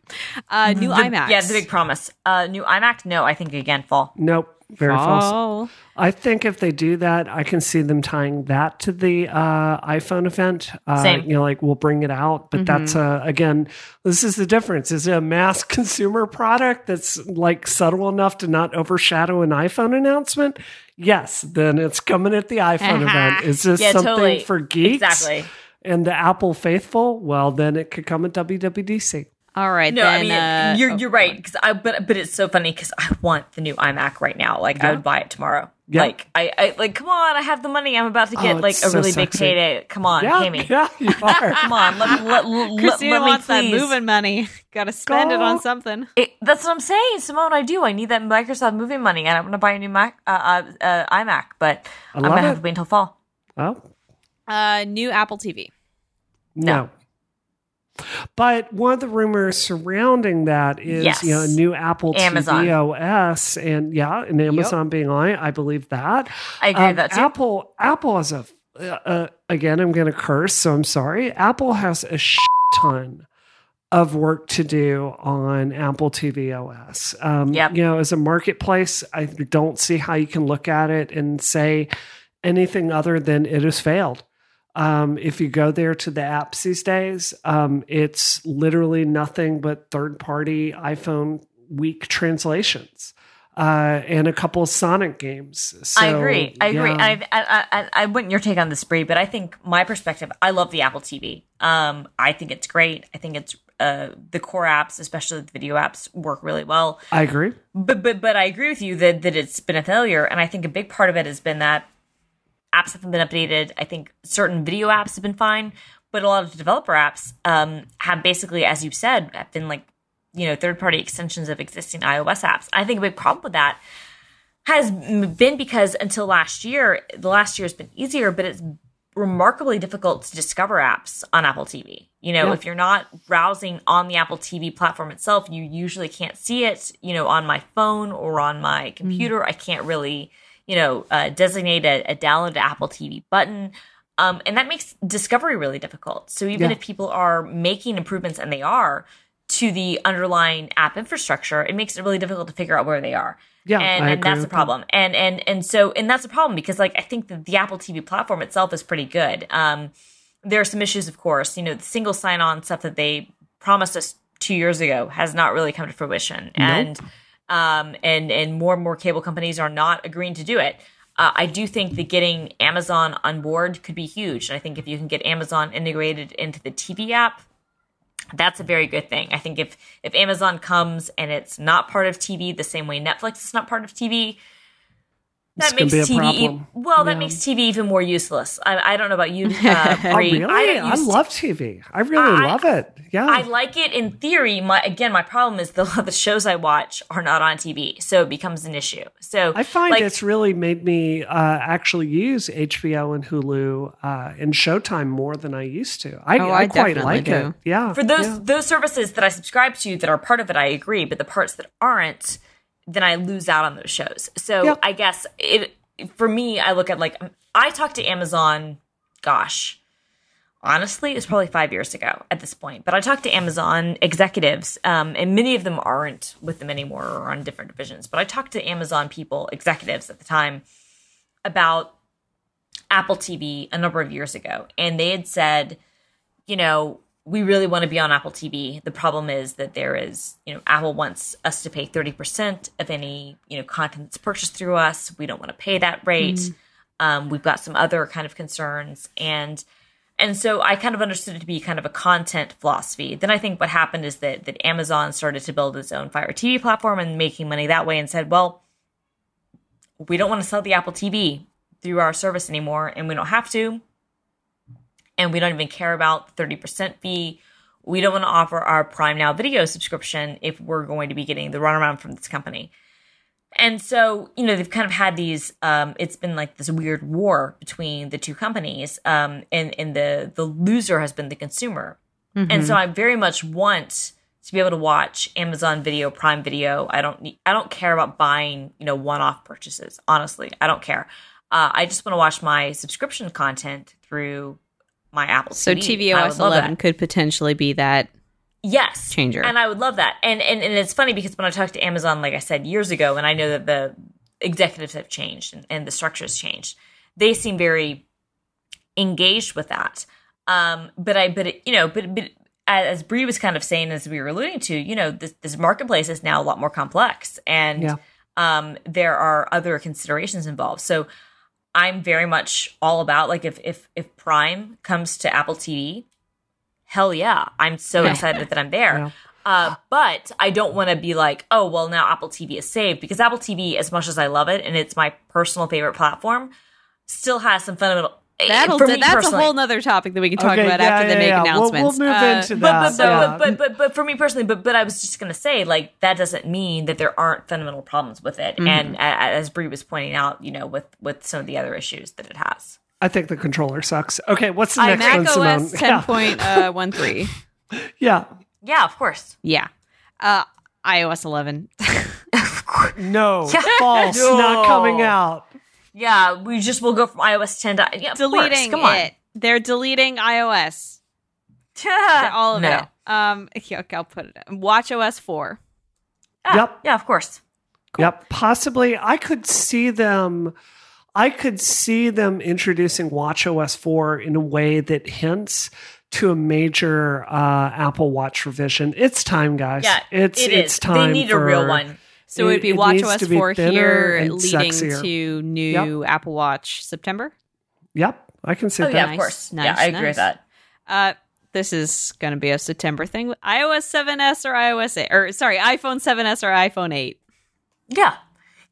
Uh new The- iMacs. Yeah, the big promise. Uh, new iMac. No, I think again fall. Nope. Very false. Fall. I think if they do that, I can see them tying that to the uh, iPhone event. Uh, Same. You know, like we'll bring it out, but that's uh, again, this is the difference. Is it a mass consumer product that's like subtle enough to not overshadow an iPhone announcement? Yes, then it's coming at the iPhone event. Is this Yeah, something totally. for geeks? Exactly. And the Apple faithful? Well, then it could come at WWDC. All right, No, then, I mean uh, you're oh, you're right because I but but it's so funny because I want the new iMac right now. Like I would buy it tomorrow. Yeah. Like I, I like come on, I have the money. I'm about to Oh, get like a so really big payday. Come on, Yeah, pay me. yeah, you are. Come on, let, let, let, Christina let me wants that moving money. Got to spend it on something. It, that's what I'm saying, Simone. I do. I need that Microsoft moving money, and I'm going to buy a new Mac, uh, uh, uh, iMac. But I I'm going to have to wait until fall. oh, Uh new Apple TV. No. But one of the rumors surrounding that is, Yes. you know, a new Apple Amazon. TV OS, and yeah, and Amazon being on it. I believe that. I agree Um, with that too. Apple, Apple has a. Uh, uh, again, I'm going to curse, so I'm sorry. Apple has a shit ton of work to do on Apple TV OS. Um, Yep. You know, as a marketplace, I don't see how you can look at it and say anything other than it has failed. Um, if you go there to the apps these days, um, it's literally nothing but third party iPhone weak translations uh, and a couple of Sonic games. So, I agree. I agree. yeah. I, I, I, I want your take on this, Bree, but I think my perspective, I love the Apple TV. Um, I think it's great. I think it's uh, the core apps, especially the video apps, work really well. I agree. But but but I agree with you that that it's been a failure, and I think a big part of it has been that apps haven't been updated. I think certain video apps have been fine, but a lot of developer apps um, have basically, as you've said, have been like you know third party extensions of existing iOS apps. I think a big problem with that has been because until last year, the last year has been easier, but it's remarkably difficult to discover apps on Apple TV. You know, Yeah. if you're not browsing on the Apple TV platform itself, you usually can't see it, you know, on my phone or on my computer. I can't really, you know, uh, designate a, a download to Apple TV button. Um, and that makes discovery really difficult. So even Yeah. if people are making improvements, and they are, to the underlying app infrastructure, it makes it really difficult to figure out where they are. Yeah, and, and that's a with that. problem. And and and so and that's a problem because like I think that the Apple TV platform itself is pretty good. Um, there are some issues, of course. You know, the single sign-on stuff that they promised us two years ago has not really come to fruition, and um, and and more and more cable companies are not agreeing to do it. Uh, I do think that getting Amazon on board could be huge. And I think if you can get Amazon integrated into the TV app, that's a very good thing. I think if if Amazon comes and it's not part of TV the same way Netflix is not part of TV, that makes be a TV problem. well, that Yeah. makes TV even more useless. I, I don't know about you, uh, Oh, really? I I, don't love TV. I really I- love it. Yeah. I like it in theory. My again, my problem is the the shows I watch are not on TV, so it becomes an issue. So I find like, it's really made me uh, actually use HBO and Hulu uh, and Showtime more than I used to. I, Oh, I, I quite like do. it. Yeah. for those yeah. those services that I subscribe to that are part of it, I agree. But the parts that aren't, then I lose out on those shows. So Yep. I guess it for me, I look at like I talked to Amazon. Gosh, honestly, it's probably five years ago at this point. But I talked to Amazon executives, um, and many of them aren't with them anymore or on different divisions. But I talked to Amazon people, executives at the time, about Apple TV a number of years ago, and they had said, you know, we really want to be on Apple TV. The problem is that there is, you know, Apple wants us to pay 30% of any, you know, content that's purchased through us. We don't want to pay that rate. Um, we've got some other kind of concerns. And and so I kind of understood it to be kind of a content philosophy. Then I think what happened is that that Amazon started to build its own Fire TV platform and making money that way and said, well, we don't want to sell the Apple TV through our service anymore, and we don't have to and we don't even care about the 30% fee. We don't want to offer our Prime Now video subscription if we're going to be getting the runaround from this company. And so, you know, they've kind of had these, um, it's been like this weird war between the two companies. Um, and, and the, the loser has been the consumer. And so I very much want to be able to watch Amazon Video, Prime Video. I don't need, I don't care about buying, you know, one-off purchases. Honestly, I don't care. Uh, I just want to watch my subscription content through my Apple So TV. Would tvOS 11 that. could potentially be that. yes changer. and I would love that. And, and and it's funny because when I talked to Amazon, like I said years ago, and I know that the executives have changed and, and the structure has changed, they seem very engaged with that. Um, but I, but it, you know, but but as Bree was kind of saying, as we were alluding to, you know, this this marketplace is now a lot more complex, and Yeah. um, there are other considerations involved. So I'm very much all about like if if if Prime comes to Apple TV, hell yeah, I'm so excited that I'm there. Yeah. Uh, but I don't want to be like, oh well, now Apple TV is saved because Apple TV, as much as I love it and it's my personal favorite platform, still has some fundamental. That'll, for me that's a whole other topic that we can talk Okay, about yeah, after yeah, they make yeah. We'll- announcements. We'll, move Uh, into but that. but, but, yeah. but but but for me personally, but but I was just gonna say like that doesn't mean that there aren't fundamental problems with it. And a- as Bree was pointing out, you know, with with some of the other issues that it has. I think the controller sucks. Okay, what's the uh, next one, Mac Simone? OS 10.13. Yeah. Yeah, of course. yeah. Uh, iOS 11. yeah. No, Yeah. false, No. not coming out. Yeah, we just will go from iOS 10 to yeah, deleting Come on. it. They're deleting iOS. All of no. it. Um, okay, okay, I'll put it. Watch OS 4. Ah, Yep. Yeah, of course. Yep, possibly. I could see them. I could see them introducing Watch OS 4 in a way that hints to a major uh, Apple Watch revision. It's time, guys. Yeah, it's it it's time. They need for, a real one. So it would be It- it Watch OS be 4 here leading sexier. to new Apple Watch September. Yep, I can see Oh that. yeah, Nice, of course. nice, yeah, I agree with that. Uh, this is going to be a September thing. iOS 7s or iOS 8, or sorry, iPhone 7s or iPhone 8. Yeah.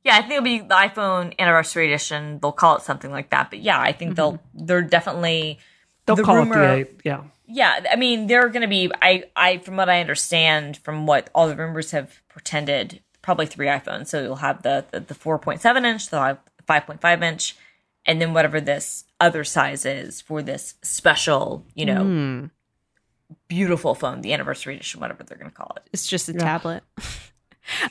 Yeah, I think it'll be the iPhone anniversary edition. They'll call it something like that. But yeah, I think they'll they're definitely They'll the call it rumor- the eight. Yeah. Yeah, I mean, they're going to be. I, I, from what I understand, from what all the rumors have pretended, probably three iPhones. So you'll have the the, the four point seven inch, the five point five inch, and then whatever this other size is for this special, you know, Hmm. beautiful phone, the anniversary edition, whatever they're going to call it. It's just a Yeah. tablet.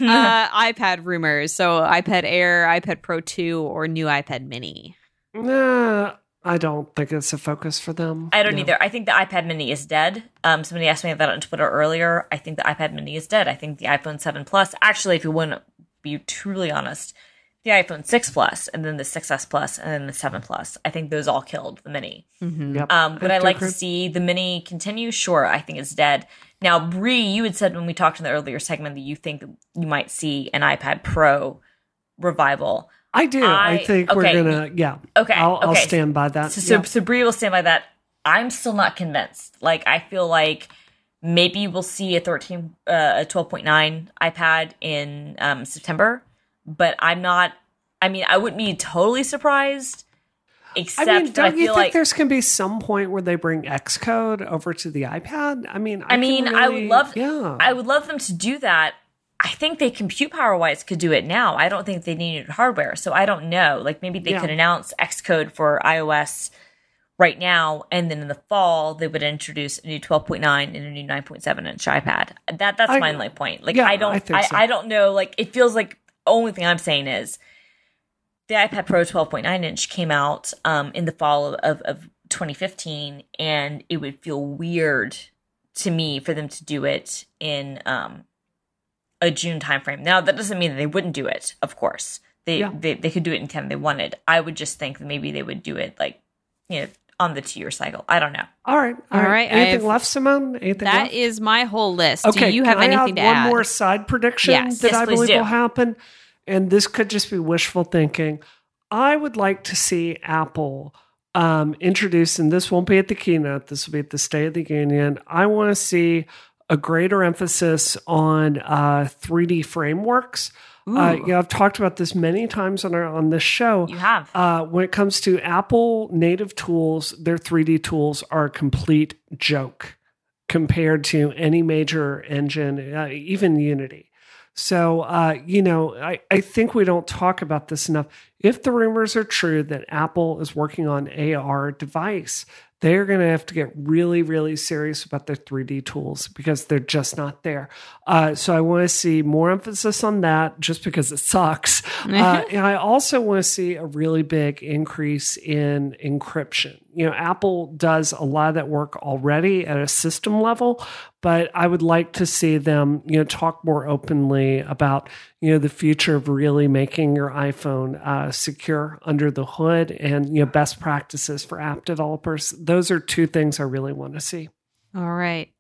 uh, iPad rumors. So iPad Air, iPad Pro 2, or new iPad Mini. Nah, I don't think it's a focus for them. I don't No. either. I think the iPad Mini is dead. Um, somebody asked me about that on Twitter earlier. I think the iPad Mini is dead. I think the iPhone 7 Plus, actually, if you want to be truly honest, the iPhone 6 Plus, and then the 6S Plus, and then the 7 Plus, I think those all killed the Mini. Yep. Um, would I have like agree. to see the Mini continue? Sure, I think it's dead. Now, Bree, you had said when we talked in the earlier segment that you think you might see an iPad Pro revival. I do. I, I- think okay. we're gonna. Yeah. Okay, I'll, I'll stand by that. So, so, Yeah. so Bree will stand by that. I'm still not convinced. Like, I feel like maybe we'll see a 13, uh, a 12.9 iPad in um, September, but I'm not. I mean, I wouldn't be totally surprised. I Except mean, don't you feel think like there's gonna be some point where they bring Xcode over to the iPad? I mean, I, I mean, can I would love- Yeah. I would love them to do that. I think they compute power wise could do it now. I don't think they needed hardware. So I don't know. Like maybe they Yeah. could announce Xcode for iOS right now and then in the fall they would introduce a new 12.9 and a new 9.7 inch iPad. That that's I- my only point. Like yeah, I don't I I, so. I don't know like it feels like only thing I'm saying is the iPad Pro 12.9 inch came out um, in the fall of, of 2015, and it would feel weird to me for them to do it in um, a June timeframe. Now, that doesn't mean that they wouldn't do it, of course. They, Yeah. they, they could do it anytime they wanted. I would just think that maybe they would do it like, you know, on the two year cycle. I don't know. all right. All All right. right, Anything have- left, Simone? Anything That left? is my whole list. Okay, Do you have can I anything add to one add? more side prediction Yes. that Yes, I believe do. will happen? And this could just be wishful thinking. I would like to see Apple um, introduce, and this won't be at the keynote, this will be at the State of the Union. I want to see a greater emphasis on uh, 3D frameworks. Uh, yeah, I've talked about this many times on our on this show. You have. Uh, when it comes to Apple native tools, their 3D tools are a complete joke compared to any major engine, uh, even Unity. So, uh, you know, I, I think we don't talk about this enough. If the rumors are true that Apple is working on AR device, they're going to have to get really, really serious about their 3D tools because they're just not there. Uh, so I want to see more emphasis on that just because it sucks. Uh, and I also want to see a really big increase in encryption. You know, Apple does a lot of that work already at a system level, but I would like to see them, you know, talk more openly about, you know, the future of really making your iPhone uh, secure under the hood and, you know, best practices for app developers. Those are two things I really want to see. All right.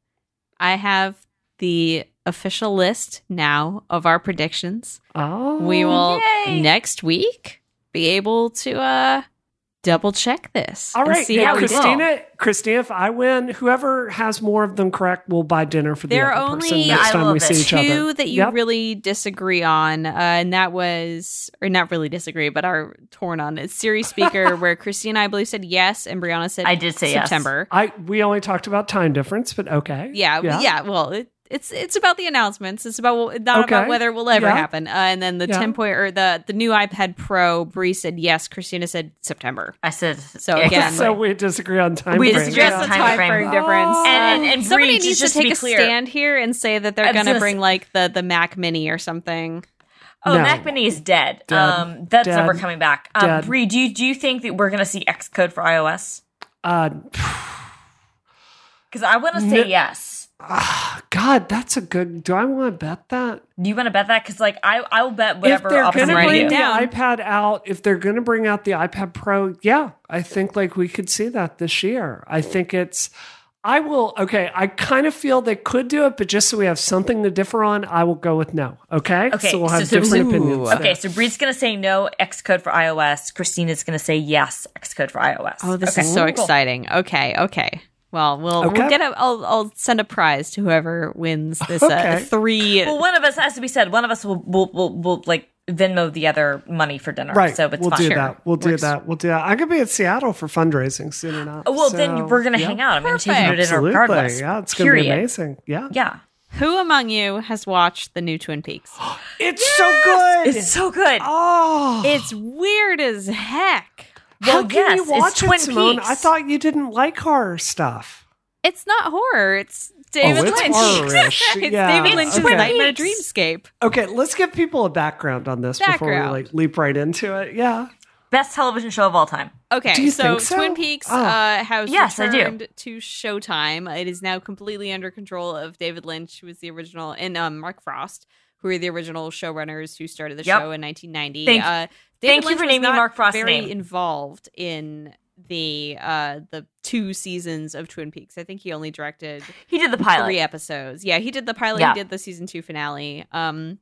I have the official list now of our predictions. Oh, we will Yay. next week be able to uh double check this. All and right, see yeah, how. Christina. Christina, if I win, whoever has more of them correct will buy dinner for the There are other person only next I time we it. see each other. two that you Yep. really disagree on, uh, and that was, or not really disagree, but are torn on. It's Siri speaker, where Christina, I believe, said yes, and Brianna said I did say yes. September. I we only talked about time difference, but okay. Yeah, yeah. well, it, it's it's about the announcements. It's about not Okay. about whether it will ever Yeah. happen. Uh, and then the Yeah. ten point or the the new iPad Pro, Bree said yes. Christina said September. I said So again, so we disagree on time. We frame. disagree on Just the the time time frame. frame difference. Oh. And- and- and somebody Bree, needs just to to take be a clear- stand here and say that they're going to bring like the the Mac Mini or something. Oh, No. Mac Mini is dead. Dead. Um, that's Dead. never coming back. Um, Bree, do you, do you think that we're going to see Xcode for iOS? Uh, Because I want to say No. yes. Ah, God, that's a good. Do I want to bet that? You want to bet that? Because like I, I will bet whatever if they're going to bring it the iPad out, if they're going to bring out the iPad Pro, yeah, I think like we could see that this year. I think it's. I will. Okay, I kind of feel they could do it, but just so we have something to differ on, I will go with no. Okay, Okay, so we'll have so- different so- opinions. Okay, there. so Bree's going to say no Xcode for iOS. Christina's going to say yes Xcode for iOS. Oh, this Okay, is so cool. exciting. Okay, okay. Well, we'll Okay. we'll get a. I'll I'll send a prize to whoever wins this uh, three. Well, one of us has to be said. One of us will will will, will like Venmo the other money for dinner. Right. So it's we'll fine. do Sure. that. We'll do Works. that. We'll do that. I'm gonna be at Seattle for fundraising soon enough. Well, so, then we're going to yeah. hang out. I'm going to take you to Perfect. dinner regardless. Yeah, it's gonna be amazing. Yeah. Yeah. Who among you has watched the new Twin Peaks? It's so good. It's so good. oh, it's weird as heck. How can yes, you watch Twin it, Simone? Peaks. I thought you didn't like horror stuff. It's not horror. It's David oh, it's Lynch. horror-ish. it's yeah. David Lynch's okay. Nightmare Dreamscape. Okay, let's give people a background on this before we like leap right into it. Yeah. Best television show of all time. Okay, Do you so, think so? Twin Peaks Oh. uh, has Yes, I do. returned to Showtime. It is now completely under control of David Lynch, who was the original, and um, Mark Frost, who were the original showrunners who started the Yep. show in 1990. Thank- uh, thank you for naming Mark Frost. very name. involved in the uh the two seasons of Twin Peaks. I think he only directed He did the pilot. three episodes. Yeah, he did the pilot. Yeah. He did the season two finale. Um,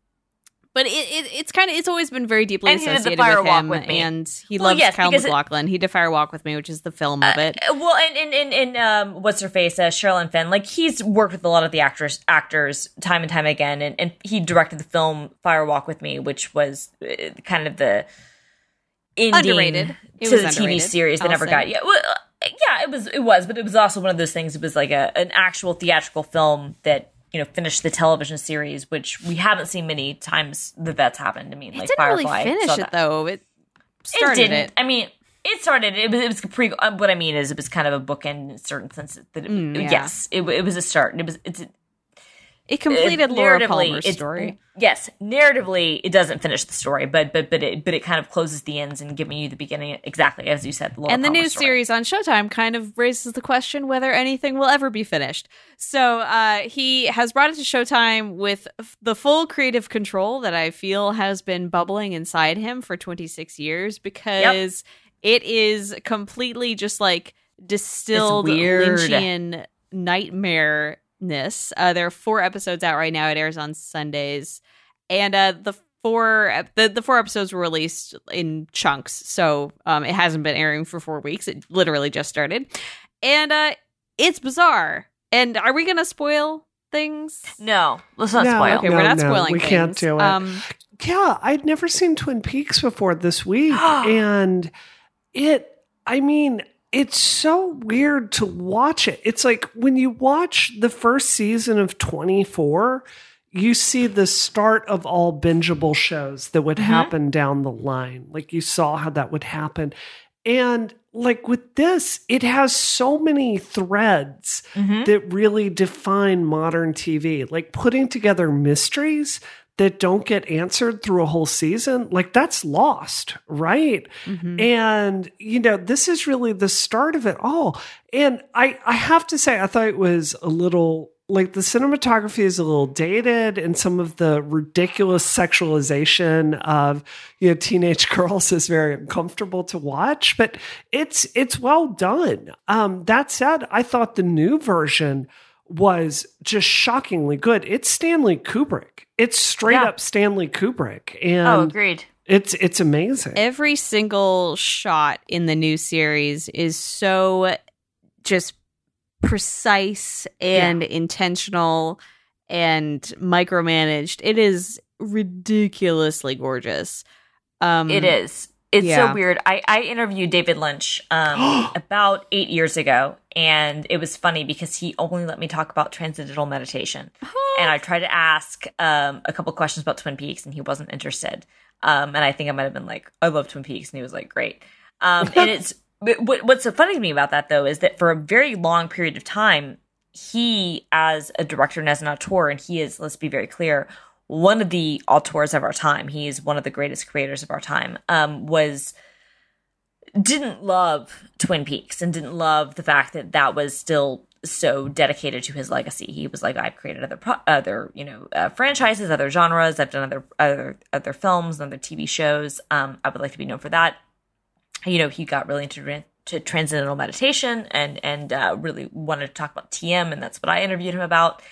but it, it it's kind of it's always been very deeply And he did The associated with him, with and he Well, loves yes, Kyle because it- he did Fire Walk with Me, which is the film of it. Uh, well, and and and, and um, what's her face, uh, Sherilyn Fenn. Like he's worked with a lot of the actors actors time and time again, and, and he directed the film Fire Walk with Me, which was uh, kind of the ending Underrated. It to was the TV series that I'll never say. got. Yeah, well, uh, yeah, it was it was, but it was also one of those things. It was like a an actual theatrical film that. You know, finish the television series, which we haven't seen many times that that's happened. I mean, It like didn't Firefly. really finish it though. It It didn't. it. I mean, it started. It was. It was a pre. uh, What I mean is, it was kind of a bookend in certain senses. That it, Mm, yeah. yes, it, it was a start. It was. It's It completed uh, Laura Palmer's story. Yes, narratively, it doesn't finish the story, but but but it but it kind of closes the ends and giving you the beginning exactly as you said. Laura and the Palmer new story. series on Showtime kind of raises the question whether anything will ever be finished. So uh, he has brought it to Showtime with f- the full creative control that I feel has been bubbling inside him for 26 years because it is completely just like distilled. Lynchian nightmareness. Uh, there are four episodes out right now. It airs on Sundays, and uh, the four the, the four episodes were released in chunks so um it hasn't been airing for four weeks it literally just started and uh it's bizarre and are we gonna spoil things No, let's not No. spoil. okay No, we're not no, spoiling we can't do it. um Yeah, I'd never seen Twin Peaks before this week. and it, I mean, it's so weird to watch it. It's like when you watch the first season of 24, you see the start of all bingeable shows that would Mhm. happen down the line. Like you saw how that would happen. And like with this, it has so many threads Mhm. that really define modern TV, like putting together mysteries that don't get answered through a whole season, like that's lost, right? mhm. And you know, this is really the start of it all. And I I have to say I thought it was a little like the cinematography is a little dated and some of the ridiculous sexualization of you know teenage girls is very uncomfortable to watch but it's it's well done um that said i thought the new version was just shockingly good. It's stanley kubrick. It's straight Yeah. up stanley kubrick. And Oh, agreed. it's it's amazing. Every single shot in the new series is so just precise and intentional and micromanaged. It is ridiculously gorgeous. Um It is. It's yeah. so weird. I, I interviewed David Lynch um, about eight years ago, and it was funny because he only let me talk about transcendental meditation. and I tried to ask um, a couple questions about Twin Peaks, and he wasn't interested. Um, and I think I might have been like, "I love Twin Peaks," and he was like, "Great." Um, and it's what, what's so funny to me about that though is that for a very long period of time, he, as a director and as an auteur, and he is, let's be very clear, one of the auteurs of our time. He is one of the greatest creators of our time. Um, was didn't love Twin Peaks and didn't love the fact that that was still so dedicated to his legacy. He was like, I've created other pro- other you know uh, franchises, other genres. I've done other other other films, other TV shows. Um, I would like to be known for that. You know, he got really into to transcendental meditation and and uh, really wanted to talk about TM, and that's what I interviewed him about.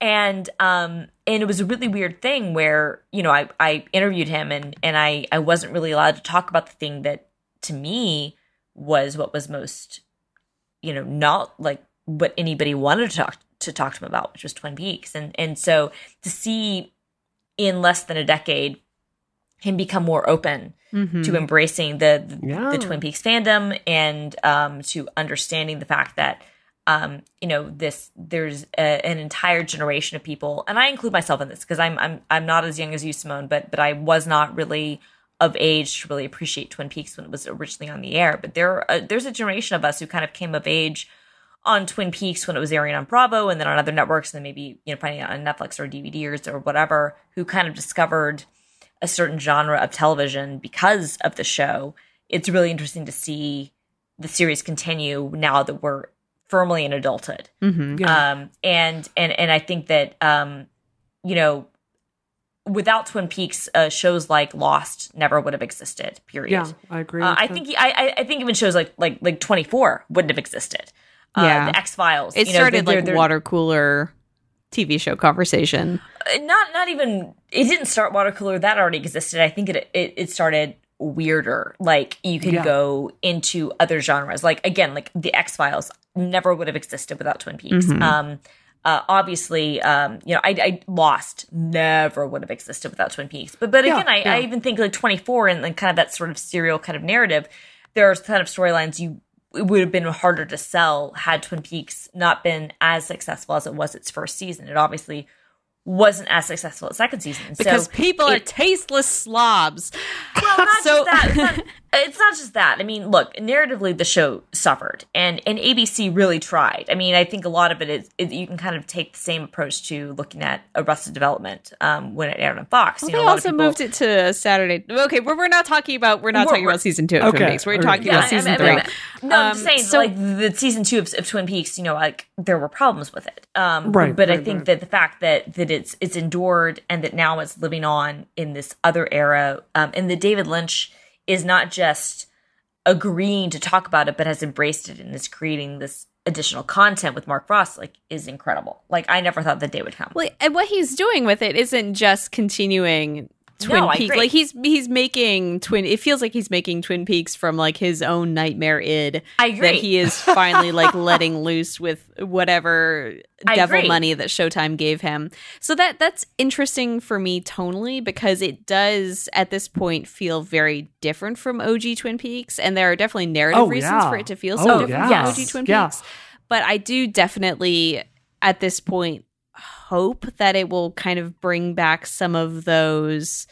And um and it was a really weird thing where you know I I interviewed him and and I I wasn't really allowed to talk about the thing that to me was what was most you know not like what anybody wanted to talk to talk to him about which was twin peaks and and so to see in less than a decade him become more open mhm. to embracing the the, Yeah. the twin peaks fandom and um to understanding the fact that um you know this there's a, an entire generation of people and i include myself in this because i'm i'm i'm not as young as you simone but but i was not really of age to really appreciate Twin Peaks when it was originally on the air. But there, uh, there's a generation of us who kind of came of age on Twin Peaks when it was airing on Bravo and then on other networks, and then maybe you know finding it on Netflix or DVDs or whatever, who kind of discovered a certain genre of television because of the show. It's really interesting to see the series continue now that we're firmly in adulthood. Mm-hmm. Yeah. Um, and and and I think that um, you know, without Twin Peaks, uh, shows like Lost never would have existed. Period. yeah, I agree. Uh, I that. think I, I- I think even shows like like like Twenty Four wouldn't have existed. Uh, Yeah. the X Files. It started like water cooler TV show conversation. Uh, Not not even. It didn't start water cooler. That already existed. I think it it, it started weirder. Like you could Yeah. go into other genres. Like again, like the X Files never would have existed without Twin Peaks. Mhm. Um, uh, obviously, um, you know, I, I Lost never would have existed without Twin Peaks. But but Yeah, again, I, yeah. I even think like Twenty Four and like kind of that sort of serial kind of narrative. There are kind of storylines you it would have been harder to sell had Twin Peaks not been as successful as it was its first season. It obviously wasn't as successful its second season Because so people are tasteless slobs. well, not So- just that. It's not, just that. I mean, look, narratively, the show suffered, and and ABC really tried. I mean, I think a lot of it is, is you can kind of take the same approach to looking at Arrested Development um, when it aired on Fox. Well, you know, they a lot of also people- moved it to Saturday. Okay, we're, we're not talking about we're not We're- talking we're- about season two of Okay, Twin Peaks. We're talking Yeah, about season I- I- three. I- No, I'm Um, just saying, so- like the season two of, of Twin Peaks, you know, like there were problems with it. Um, Right, But I think right. that the fact that that it's it's endured and that now it's living on in this other era, um, and that David Lynch is not just agreeing to talk about it, but has embraced it and is creating this additional content with Mark Frost, like, is incredible. Like, I never thought the day would come. Well, and what he's doing with it isn't just continuing Twin No, Peaks. Like he's he's making Twin. It feels like he's making Twin Peaks from like his own nightmare id. I agree. That he is finally like letting loose with whatever I devil agree. money that Showtime gave him. So that that's interesting for me tonally because it does at this point feel very different from OG Twin Peaks, and there are definitely narrative Oh, reasons yeah. for it to feel so Oh, different yeah. from OG Twin Yeah. Peaks. But I do definitely at this point hope that it will kind of bring back some of those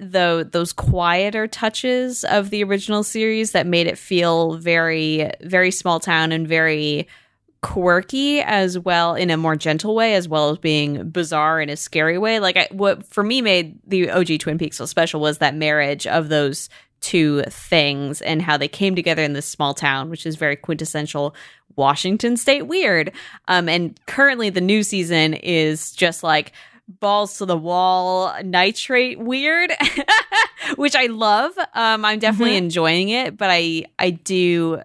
though those quieter touches of the original series that made it feel very very small town and very quirky as well in a more gentle way as well as being bizarre in a scary way. Like I, what for me made the OG Twin Peaks so special was that marriage of those two things and how they came together in this small town which is very quintessential Washington state weird um and currently the new season is just like balls to the wall nitrate weird which i love um i'm definitely enjoying it but i i do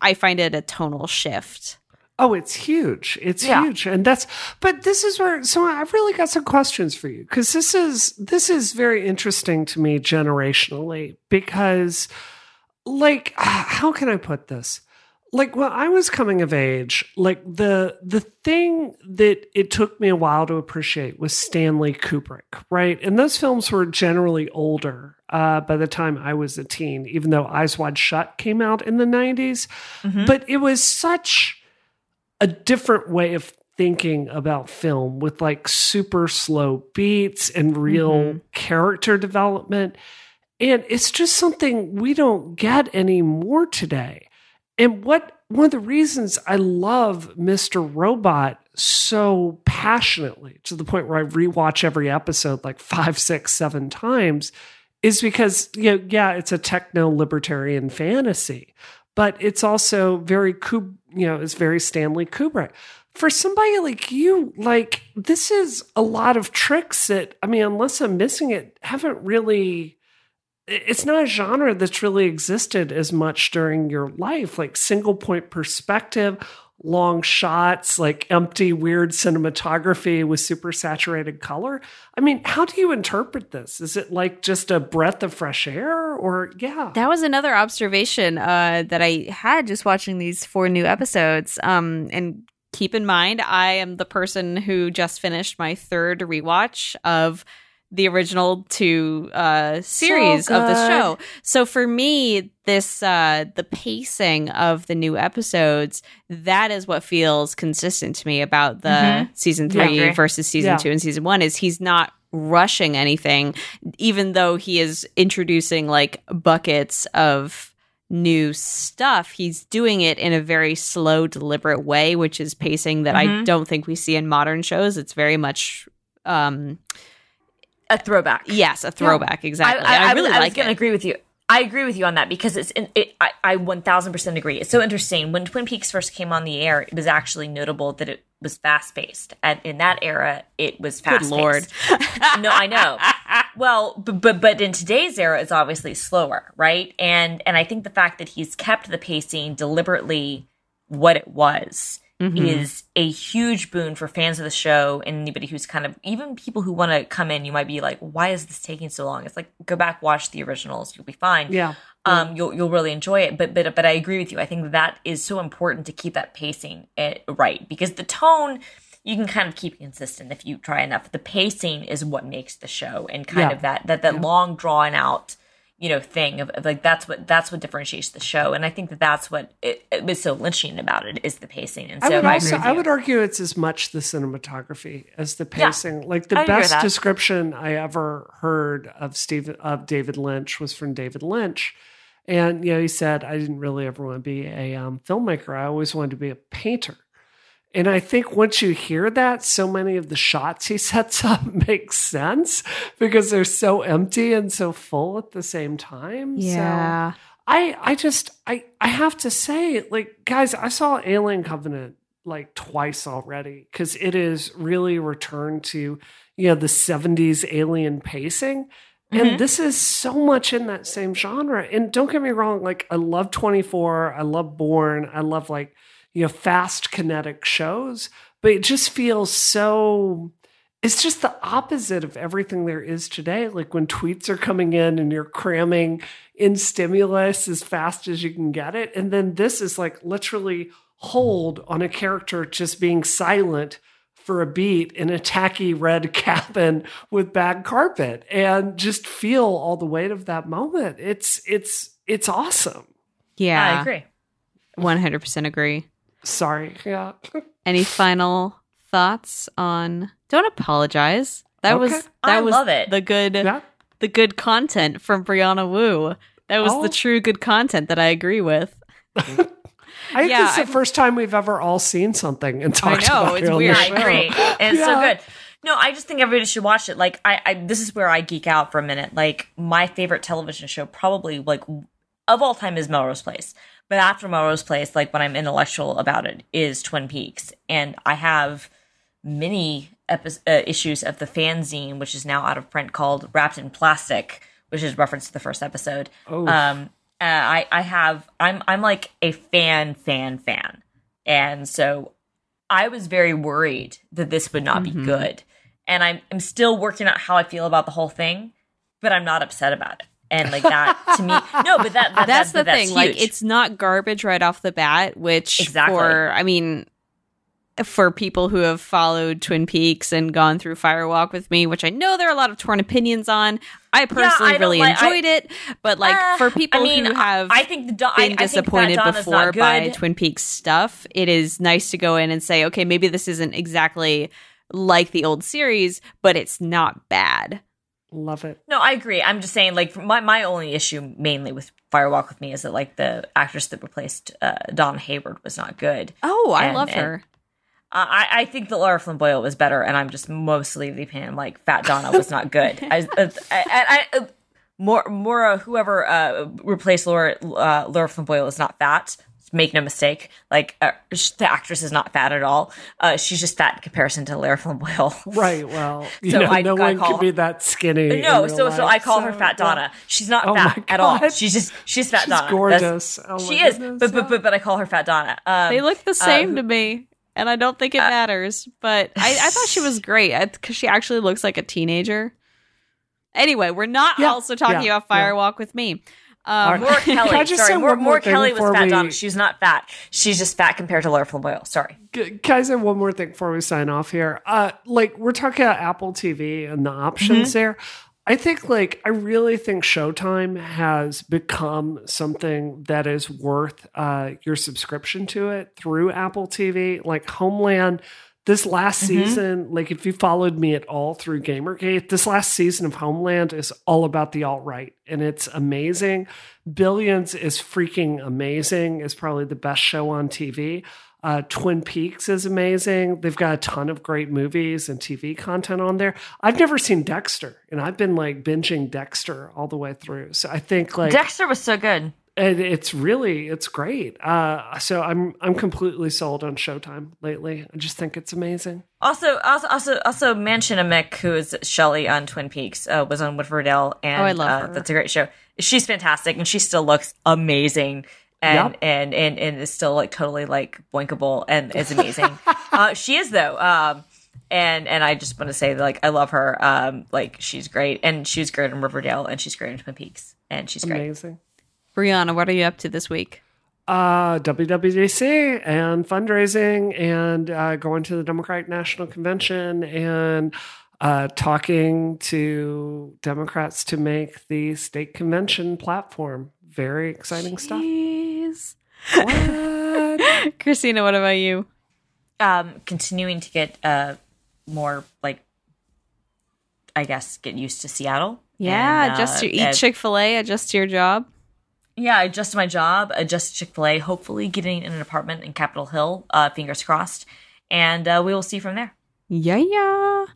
i find it a tonal shift Oh, it's huge. It's Yeah. huge. And that's but this is where so I've really got some questions for you cuz this is this is very interesting to me generationally because like how can I put this? Like when I was coming of age, like the the thing that it took me a while to appreciate was Stanley Kubrick, right? And those films were generally older uh, by the time I was a teen, even though Eyes Wide Shut came out in the 90s. Mhm. But it was such a different way of thinking about film with like super slow beats and real Mhm. character development. And it's just something we don't get anymore today. And what one of the reasons I love Mr. Robot so passionately to the point where I rewatch every episode like five, six, seven times is because, you know, yeah, it's a techno libertarian fantasy, but it's also very, you know, it's very Stanley Kubrick. For somebody like you, like this is a lot of tricks that, I mean, unless I'm missing it, haven't really it's not a genre that's really existed as much during your life like single point perspective long shots like empty weird cinematography with super saturated color. I mean how do you interpret this? Is it like just a breath of fresh air or yeah. That was another observation uh that i had just watching these four new episodes. Um and keep in mind i am the person who just finished my third rewatch of the original two uh series of the show so for me this uh the pacing of the new episodes that is what feels consistent to me about the Mhm. season three agree. versus season Yeah. two and season one is he's not rushing anything, even though he is introducing like buckets of new stuff. He's doing it in a very slow, deliberate way, which is pacing that I Mhm. don't think we see in modern shows. It's very much, um, A throwback. yes, a throwback. Exactly. I, I, I, really I, was like going to agree with you. I agree with you on that because it's in, it, I, I 1000% agree. It's so interesting. When Twin Peaks first came on the air, it was actually notable that it was fast paced. And in that era, it was fast paced. lord. no, I know. Well, but, but but in today's era, it's obviously slower, right? And and I think the fact that he's kept the pacing deliberately what it was Mm-hmm. is a huge boon for fans of the show and anybody who's kind of even people who want to come in. You might be like, "Why is this taking so long?" It's like go back, watch the originals. You'll be fine. Yeah. Um, you'll you'll really enjoy it. But but but I agree with you. I think that is so important to keep that pacing eh, right because the tone you can kind of keep consistent if you try enough. The pacing is what makes the show and kind Yeah. of that that that long drawn out you know thing of, of like that's what that's what differentiates the show and i think that that's what it, it was so Lynchian about it is the pacing and so I would also, I would argue it's as much the cinematography as the Yeah. pacing. Like the I best description I ever heard of Steve of David Lynch was from David Lynch, and you know he said I didn't really ever want to be a um, filmmaker. I always wanted to be a painter. And I think once you hear that, so many of the shots he sets up make sense because they're so empty and so full at the same time. So Yeah. I I just I I have to say like guys I saw Alien Covenant like twice already cuz it is really returned to you know the 70s alien pacing and Mhm. this is so much in that same genre and don't get me wrong like I love 24 I love Born I love like you know fast kinetic shows but it just feels so it's just the opposite of everything there is today. Like when tweets are coming in and you're cramming in stimulus as fast as you can get it. And then this is like literally hold on a character just being silent for a beat in a tacky red cabin with bad carpet and just feel all the weight of that moment. It's it's it's awesome. Yeah. i agree 100% agree. Sorry. Yeah. Any final thoughts on Don't apologize. That was that I was love it. the good Yeah. the good content from Brianna Wu. That was Oh. the true good content that I agree with. I think Yeah, this is the I- first time we've ever all seen something and talked know, about it's it on weird. the I show. agree. And it's so good. No, I just think everybody should watch it. Like, I, I, this is where I geek out for a minute. Like, my favorite television show, probably like of all time, is Melrose Place. But after Melrose Place, like when I'm intellectual about it, is Twin Peaks, and I have many epi- uh, issues of the fanzine, which is now out of print, called "Wrapped in Plastic," which is reference to the first episode. Oh. Um, uh, I, I have, I'm, I'm like a fan, fan, fan, and so I was very worried that this would not Mhm. be good. And I'm I'm still working out how I feel about the whole thing, but I'm not upset about it. And like that to me, no, but that, that that's that- the thing. Like it's not garbage right off the bat, which Exactly. for I mean for people who have followed Twin Peaks and gone through Fire Walk with me, which I know there are a lot of torn opinions on. I personally I really like- I- enjoyed it, but like Uh, for people I mean, who have I think the I- been I disappointed before by. Twin Peaks stuff, it is nice to go in and say, okay, maybe this isn't exactly like the old series, but it's not bad. Love it. No, I agree. I'm just saying, like, my my only issue mainly with Fire Walk with Me is that like the actress that replaced uh, Donna Hayward was not good. Oh, I And- love and- her. I, I think that Lara Flynn Boyle was better, and I'm just mostly the opinion like Fat Donna was not good. I, uh, I, I, uh, more, Moira, whoever uh, replaced Laura, uh, Lara Flynn Boyle is not fat. Make no mistake. Like uh, the actress is not fat at all. Uh, she's just fat in comparison to Lara Flynn Boyle. Right. Well, you So know, I- no I one call- can be that skinny. No, real so so I life, call her so, Fat yeah. Donna. She's not Oh fat at all. She's just she's Fat She's Donna. Gorgeous. Oh she my is, but, but but but I call her Fat Donna. Um, They look the same who- to me, and I don't think it matters. But I, I thought she was great because she actually looks like a teenager. Anyway, we're not Yeah, also talking yeah, about Fire Walk with me. All Um, right. More Can I Kelly. just Sorry, say more, one more more thing Kelly was before Fat we- Donna. She's not fat. She's just fat compared to Lara Flynn Boyle. Sorry. G- Can I say one more thing before we sign off here? Uh, like we're talking about Apple TV and the options Mm-hmm. there. I think like I really think Showtime has become something that is worth uh, your subscription to it through Apple TV. Like Homeland, this last season, like if you followed me at all through Gamergate, this last season of Homeland is all about the alt right and it's amazing. Billions is freaking amazing. It's probably the best show on TV. Uh, Twin Peaks is amazing. They've got a ton of great movies and TV content on there. I've never seen Dexter, and I've been like binging Dexter all the way through. So I think like Dexter was so good. And it's really it's great. Uh, so I'm I'm completely sold on Showtime lately. I just think it's amazing. Also, also, also, also, Mädchen Amick who is Shelley on Twin Peaks uh, was on Woodford Dale, and Oh, I love uh, her. that's a great show. She's fantastic, and she still looks amazing, and Yep. and and and is still like totally like boinkable, and is amazing. uh, she is though, um, and and I just want to say like I love her. Um, like she's great, and she was great in Riverdale, and she's great in Twin Peaks, and she's great. Amazing. Brianna, what are you up to this week? Uh, WWDC and fundraising and uh, going to the Democratic National Convention and uh, talking to Democrats to make the state convention platform. Very exciting stuff. What? Christina, what about you? um continuing to get uh more like i guess get used to seattle Yeah, And, just uh, to eat Chick fil A, adjust to your job. Yeah I adjust my job adjust chick-fil-a hopefully getting in an apartment in capitol hill uh fingers crossed and uh we will see from there Yeah, yeah.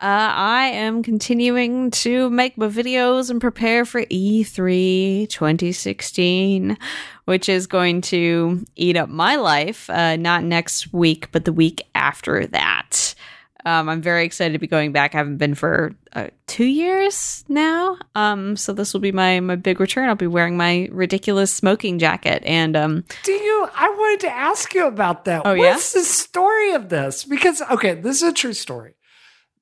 Uh, I am continuing to make my videos and prepare for E E3 2016, which is going to eat up my life. Uh, not next week, but the week after that. Um, I'm very excited to be going back. I haven't been for uh, two years now. Um, so this will be my my big return. I'll be wearing my ridiculous smoking jacket and um, Do you? I wanted to ask you about that. Oh, yeah? What's the story of this? Because okay, this is a true story.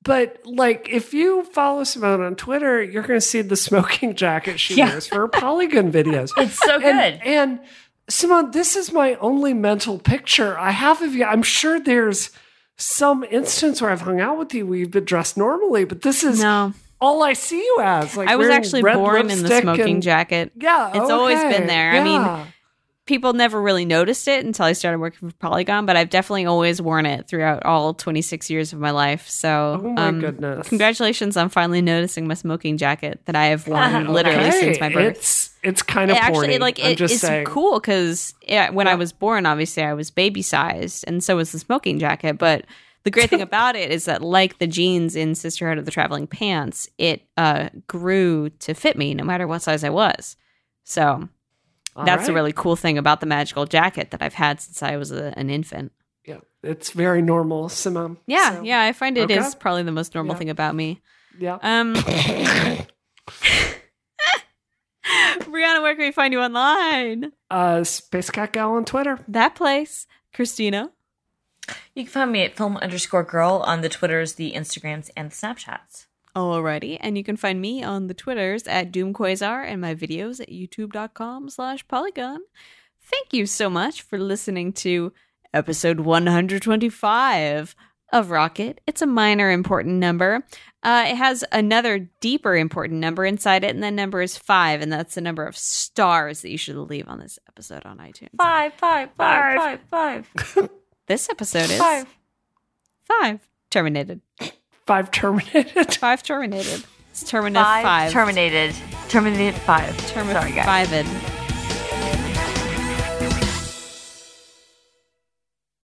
But like, if you follow Simone on Twitter, you're going to see the smoking jacket she Yeah. wears for her Polygon videos. it's so good and, and Simone, this is my only mental picture I have of you. I'm sure there's some instance where I've hung out with you where you've been dressed normally, but this is no, all I see you as. Like I was actually born in the smoking and- jacket. Yeah, It's always been there. I mean, yeah. People never really noticed it until I started working for Polygon, but I've definitely always worn it throughout all 26 years of my life. So, Oh my um, goodness. Congratulations on finally noticing my smoking jacket that I have worn literally since my birth. It's it's kind of It actually, porny. it, like I'm just is cool because when I was born, obviously I was baby sized, and so was the smoking jacket. But the great thing about it is that, like the jeans in Sisterhood of the Traveling Pants, it uh, grew to fit me no matter what size I was. So All that's the right. really cool thing about the magical jacket that I've had since I was a, an infant. yeah. It's very normal, Simone. Yeah, So, yeah, I find it is okay. probably the most normal Yeah. thing about me. yeah. Um, Brianna, where can we find you online? Uh, Space Cat Gal on Twitter. That place, Christina. you can find me at film underscore girl on the twitters the instagrams and the snapchats Alrighty, and you can find me on the Twitters at DoomQuasar and my videos at youtube.com slash polygon. Thank you so much for listening to episode 125 of Rocket. It's a minor important number. Uh, it has another deeper important number inside it, and that number is five, and that's the number of stars that you should leave on this episode on iTunes. five five five five five This episode is five five. Terminated. Five terminated. Five terminated. It's terminated five five. terminated terminated five Term sorry guys five.